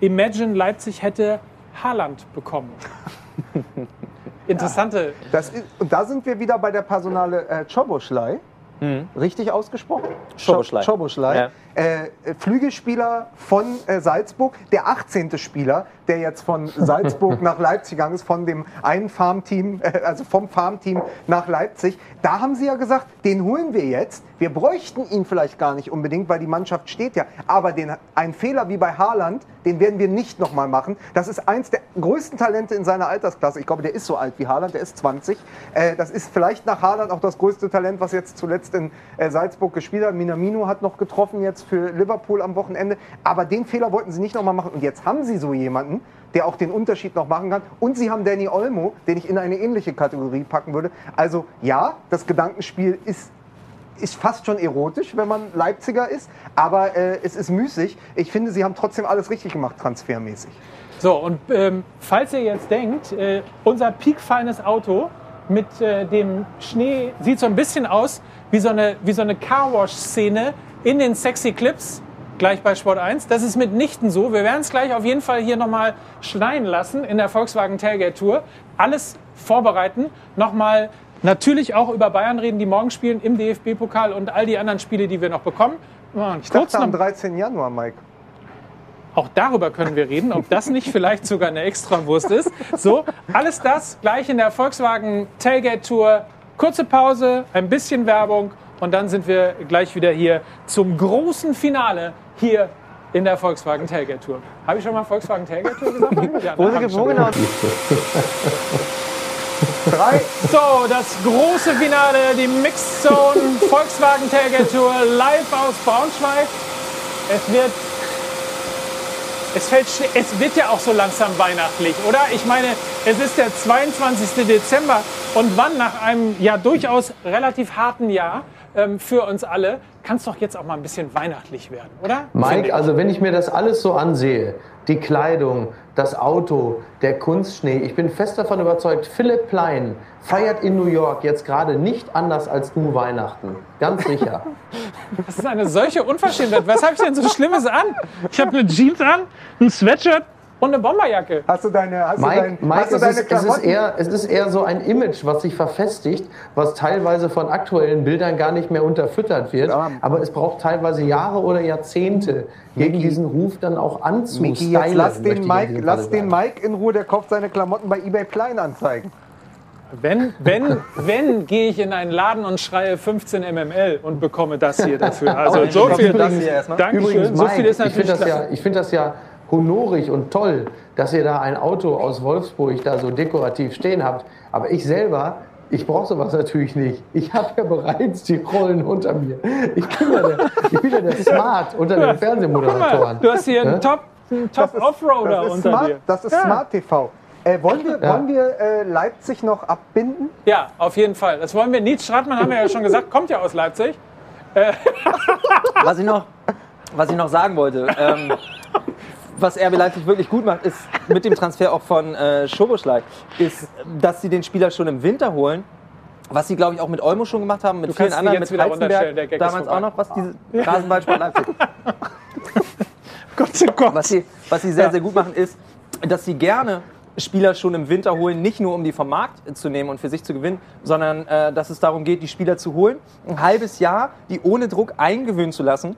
Imagine Leipzig hätte Haaland bekommen. Interessante. Das ist, und da sind wir wieder bei der Personale äh, Choboschlei. Richtig ausgesprochen? Schoboschlei. Cho- Choboschlei. Ja. Äh, äh, Flügelspieler von äh, Salzburg, der 18. Spieler, der jetzt von Salzburg nach Leipzig gegangen ist, von dem einen Farmteam, äh, also vom Farmteam nach Leipzig. Da haben sie ja gesagt, den holen wir jetzt. Wir bräuchten ihn vielleicht gar nicht unbedingt, weil die Mannschaft steht ja. Aber den, ein Fehler wie bei Haaland, den werden wir nicht nochmal machen. Das ist eins der größten Talente in seiner Altersklasse. Ich glaube, der ist so alt wie Haaland, der ist 20. Äh, das ist vielleicht nach Haaland auch das größte Talent, was jetzt zuletzt in äh, Salzburg gespielt hat. Minamino hat noch getroffen jetzt für Liverpool am Wochenende. Aber den Fehler wollten sie nicht nochmal machen. Und jetzt haben sie so jemanden, der auch den Unterschied noch machen kann. Und sie haben Danny Olmo, den ich in eine ähnliche Kategorie packen würde. Also ja, das Gedankenspiel ist ist fast schon erotisch, wenn man Leipziger ist, aber äh, es ist müßig. Ich finde, sie haben trotzdem alles richtig gemacht, transfermäßig. So, und ähm, falls ihr jetzt denkt, äh, unser piekfeines Auto mit äh, dem Schnee sieht so ein bisschen aus wie so eine, wie so eine Carwash-Szene in den sexy Clips, gleich bei Sport 1. Das ist mitnichten so. Wir werden es gleich auf jeden Fall hier nochmal schneiden lassen in der Volkswagen Tailgate Tour. Alles vorbereiten, nochmal natürlich auch über Bayern reden, die morgen spielen im DFB-Pokal und all die anderen Spiele, die wir noch bekommen. Und Ich dachte am noch, 13. Januar, Mike. auch darüber können wir reden, ob das nicht vielleicht sogar eine Extrawurst ist. So, alles das gleich in der Volkswagen Tailgate Tour. Kurze Pause, ein bisschen Werbung und dann sind wir gleich wieder hier zum großen Finale hier in der Volkswagen Tailgate Tour. Habe ich schon mal Volkswagen Tailgate Tour gesagt? Ja, Wo, wo genau? Drei, So, das große Finale, die Mixed Zone Volkswagen Tailgate Tour live aus Braunschweig. Es wird, es fällt, es wird ja auch so langsam weihnachtlich, oder? Ich meine, es ist der 22. Dezember und wann nach einem ja durchaus relativ harten Jahr ähm, für uns alle, kann es doch jetzt auch mal ein bisschen weihnachtlich werden, oder? Mike, also wenn ich mir das alles so ansehe, die Kleidung, das Auto, der Kunstschnee, ich bin fest davon überzeugt, Philipp Plein feiert in New York jetzt gerade nicht anders als du Weihnachten. Ganz sicher. Das ist eine solche Unverschämtheit. Was habe ich denn so Schlimmes an? Ich habe eine Jeans an, ein Sweatshirt und eine Bomberjacke. hast du deine, hast du Mike, dein, Mike hast du es, deine ist, es, ist Klamotten? eher, es ist eher so ein Image, was sich verfestigt, was teilweise von aktuellen Bildern gar nicht mehr unterfüttert wird. Ja. Aber es braucht teilweise Jahre oder Jahrzehnte, gegen diesen Ruf dann auch anzustylen. Miki, jetzt lass den, ich Mike, lass den. Mike in Ruhe, der kauft seine Klamotten bei eBay Kleinanzeigen. Wenn, wenn, wenn gehe ich in einen Laden und schreie 15 mml und bekomme das hier dafür. Also Oh, so viel. das hier erstmal. Dankeschön. Übrigens, so Mike, viel ist ich natürlich finde das, ja, ich find das ja honorig und toll, dass ihr da ein Auto aus Wolfsburg da so dekorativ stehen habt. Aber ich selber, ich brauche sowas natürlich nicht. Ich habe ja bereits die Rollen unter mir. Ich bin ja der, ich bin ja der Smart unter den mal, Fernsehmoderatoren. du hast hier einen Ja? Top, einen Top Offroader das ist unter Smart, dir. Das ist Ja. Smart TV. Äh, wollen wir, Ja. wollen wir äh, Leipzig noch abbinden? Ja, auf jeden Fall. Das wollen wir. Nietzsche Stratmann haben wir ja schon gesagt, kommt ja aus Leipzig. Was ich noch, was ich noch sagen wollte, ähm, was RB Leipzig wirklich gut macht, ist mit dem Transfer auch von äh, Schoboschlei, ist, dass sie den Spieler schon im Winter holen. Was sie, glaube ich, auch mit Olmo schon gemacht haben, mit Du vielen anderen, mit Heizenberg, damals auch noch, was diese Rasenballsport Leipzig. Gott sei Gott. Was sie, was sie sehr, sehr gut machen, ist, dass sie gerne Spieler schon im Winter holen, nicht nur um die vom Markt zu nehmen und für sich zu gewinnen, sondern äh, dass es darum geht, die Spieler zu holen, ein halbes Jahr die ohne Druck eingewöhnen zu lassen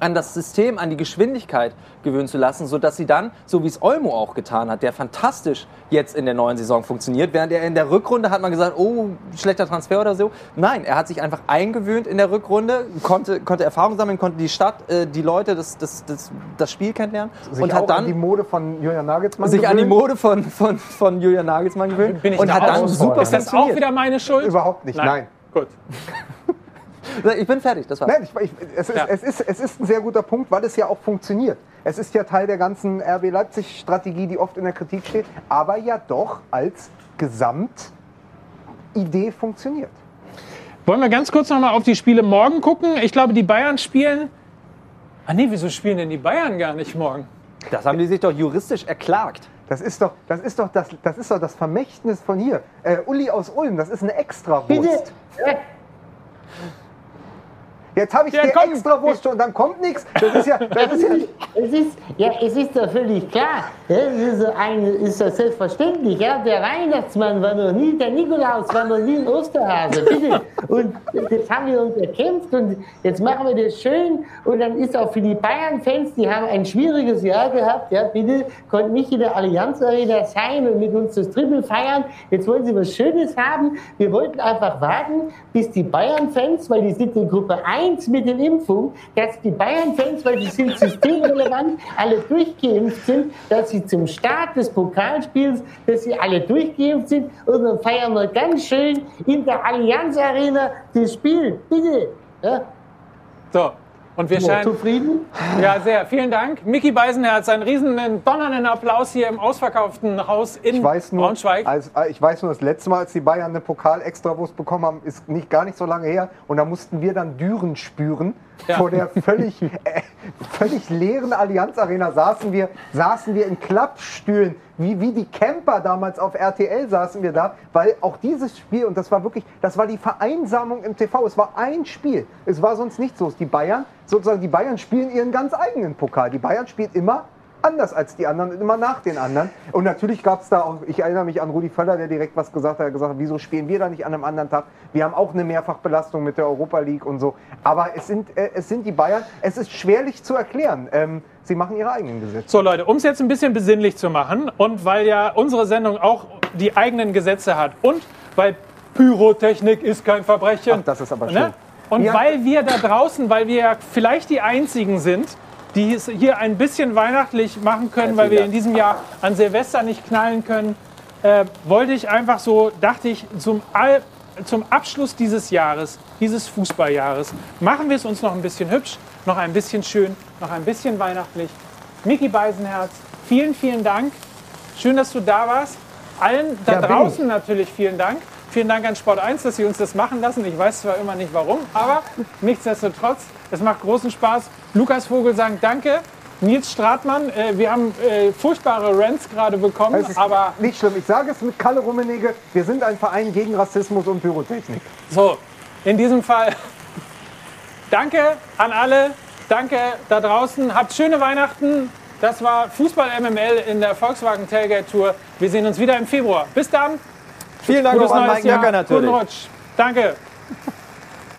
an das System, an die Geschwindigkeit gewöhnen zu lassen, sodass sie dann, so wie es Olmo auch getan hat, der fantastisch jetzt in der neuen Saison funktioniert, während er in der Rückrunde hat man gesagt, oh, schlechter Transfer oder so. Nein, er hat sich einfach eingewöhnt in der Rückrunde, konnte, konnte Erfahrung sammeln, konnte die Stadt, äh, die Leute, das, das, das, das Spiel kennenlernen Sich und auch hat dann an die Mode von Julian Nagelsmann sich an die gewöhnt? Mode von, von, von Julian Nagelsmann gewöhnt Bin ich und da hat auch dann so super Ist das auch wieder meine Schuld? Überhaupt nicht, nein. Gut. Ich bin fertig, das war's. Nein, ich, ich, es, ist, Ja. es, ist, es ist ein sehr guter Punkt, weil es ja auch funktioniert. Es ist ja Teil der ganzen RB Leipzig-Strategie, die oft in der Kritik steht, aber ja doch als Gesamtidee funktioniert. Wollen wir ganz kurz noch mal auf die Spiele morgen gucken? Ich glaube, die Bayern spielen. Ah nee, wieso spielen denn die Bayern gar nicht morgen? Das haben die sich doch juristisch erklagt. Das ist doch das, ist doch das, das, ist doch das Vermächtnis von hier. Äh, Uli aus Ulm, das ist eine Extrawurst. Bitte. Jetzt habe ich Ja, die komm. Extrawurst schon und dann kommt nichts. Das ist ja, das ist ja Es ist, ja, es ist doch völlig klar. Ja, es ist, so ein, ist doch selbstverständlich. Ja, der Weihnachtsmann war noch nie, der Nikolaus war noch nie ein Osterhase. Bitte. Und das haben wir uns erkämpft und jetzt machen wir das schön. Und dann ist auch für die Bayern-Fans, die haben ein schwieriges Jahr gehabt. Ja, bitte, konnten nicht in der Allianz Arena sein und mit uns das Triple feiern. Jetzt wollen sie was Schönes haben. Wir wollten einfach warten, bis die Bayern-Fans, weil die sind in Gruppe 1 mit den Impfungen, dass die Bayern-Fans, weil sie sind systemrelevant, alle durchgeimpft sind, dass sie zum Start des Pokalspiels, dass sie alle durchgeimpft sind und dann feiern wir ganz schön in der Allianz Arena das Spiel. Bitte. Ja, So. Und wir scheinen. zufrieden? Ja, sehr. Vielen Dank. Mickey Beisenherz, einen riesen donnernden Applaus hier im ausverkauften Haus in Ich weiß nur, Braunschweig. als, äh, ich weiß nur, das letzte Mal, als die Bayern eine Pokal-Extrawurst bekommen haben, ist nicht gar nicht so lange her. Und da mussten wir dann Düren spüren. Ja. Vor der völlig, äh, völlig leeren Allianz Arena saßen wir, saßen wir in Klappstühlen. Wie, wie die Camper damals auf RTL saßen wir da, weil auch dieses Spiel, und das war wirklich, das war die Vereinsamung im TV. Es war ein Spiel. Es war sonst nicht so. Die Bayern, sozusagen, die Bayern spielen ihren ganz eigenen Pokal. Die Bayern spielt immer anders als die anderen und immer nach den anderen. Und natürlich gab es da auch, ich erinnere mich an Rudi Völler, der direkt was gesagt hat, er hat gesagt, wieso spielen wir da nicht an einem anderen Tag? Wir haben auch eine Mehrfachbelastung mit der Europa League und so. Aber es sind, äh, es sind die Bayern, es ist schwerlich zu erklären. Ähm, sie machen ihre eigenen Gesetze. So Leute, um es jetzt ein bisschen besinnlich zu machen und weil ja unsere Sendung auch die eigenen Gesetze hat und weil Pyrotechnik ist kein Verbrechen. Ach, das ist aber schön. Ne? Und Ja. weil wir da draußen, weil wir ja vielleicht die einzigen sind, die es hier ein bisschen weihnachtlich machen können, weil wir in diesem Jahr an Silvester nicht knallen können, äh, wollte ich einfach so, dachte ich, zum, All, zum Abschluss dieses Jahres, dieses Fußballjahres, machen wir es uns noch ein bisschen hübsch, noch ein bisschen schön, noch ein bisschen weihnachtlich. Miki Beisenherz, vielen, vielen Dank. Schön, dass du da warst. Allen da Ja, draußen natürlich vielen Dank. Vielen Dank an Sport 1, dass Sie uns das machen lassen. Ich weiß zwar immer nicht warum, aber nichtsdestotrotz, es macht großen Spaß. Lukas Vogel sagt Danke. Nils Stratmann, äh, wir haben äh, furchtbare Rants gerade bekommen, Es ist aber nicht schlimm. Ich sage es mit Kalle Rummenigge, wir sind ein Verein gegen Rassismus und Pyrotechnik. so, in diesem Fall danke an alle, danke da draußen, habt schöne Weihnachten. Das war Fußball MML in der Volkswagen Tailgate Tour. Wir sehen uns wieder im Februar. Bis dann. Vielen Dank Gutes auch an Mike Jahr. Nöcker natürlich. Guten Rutsch. Danke.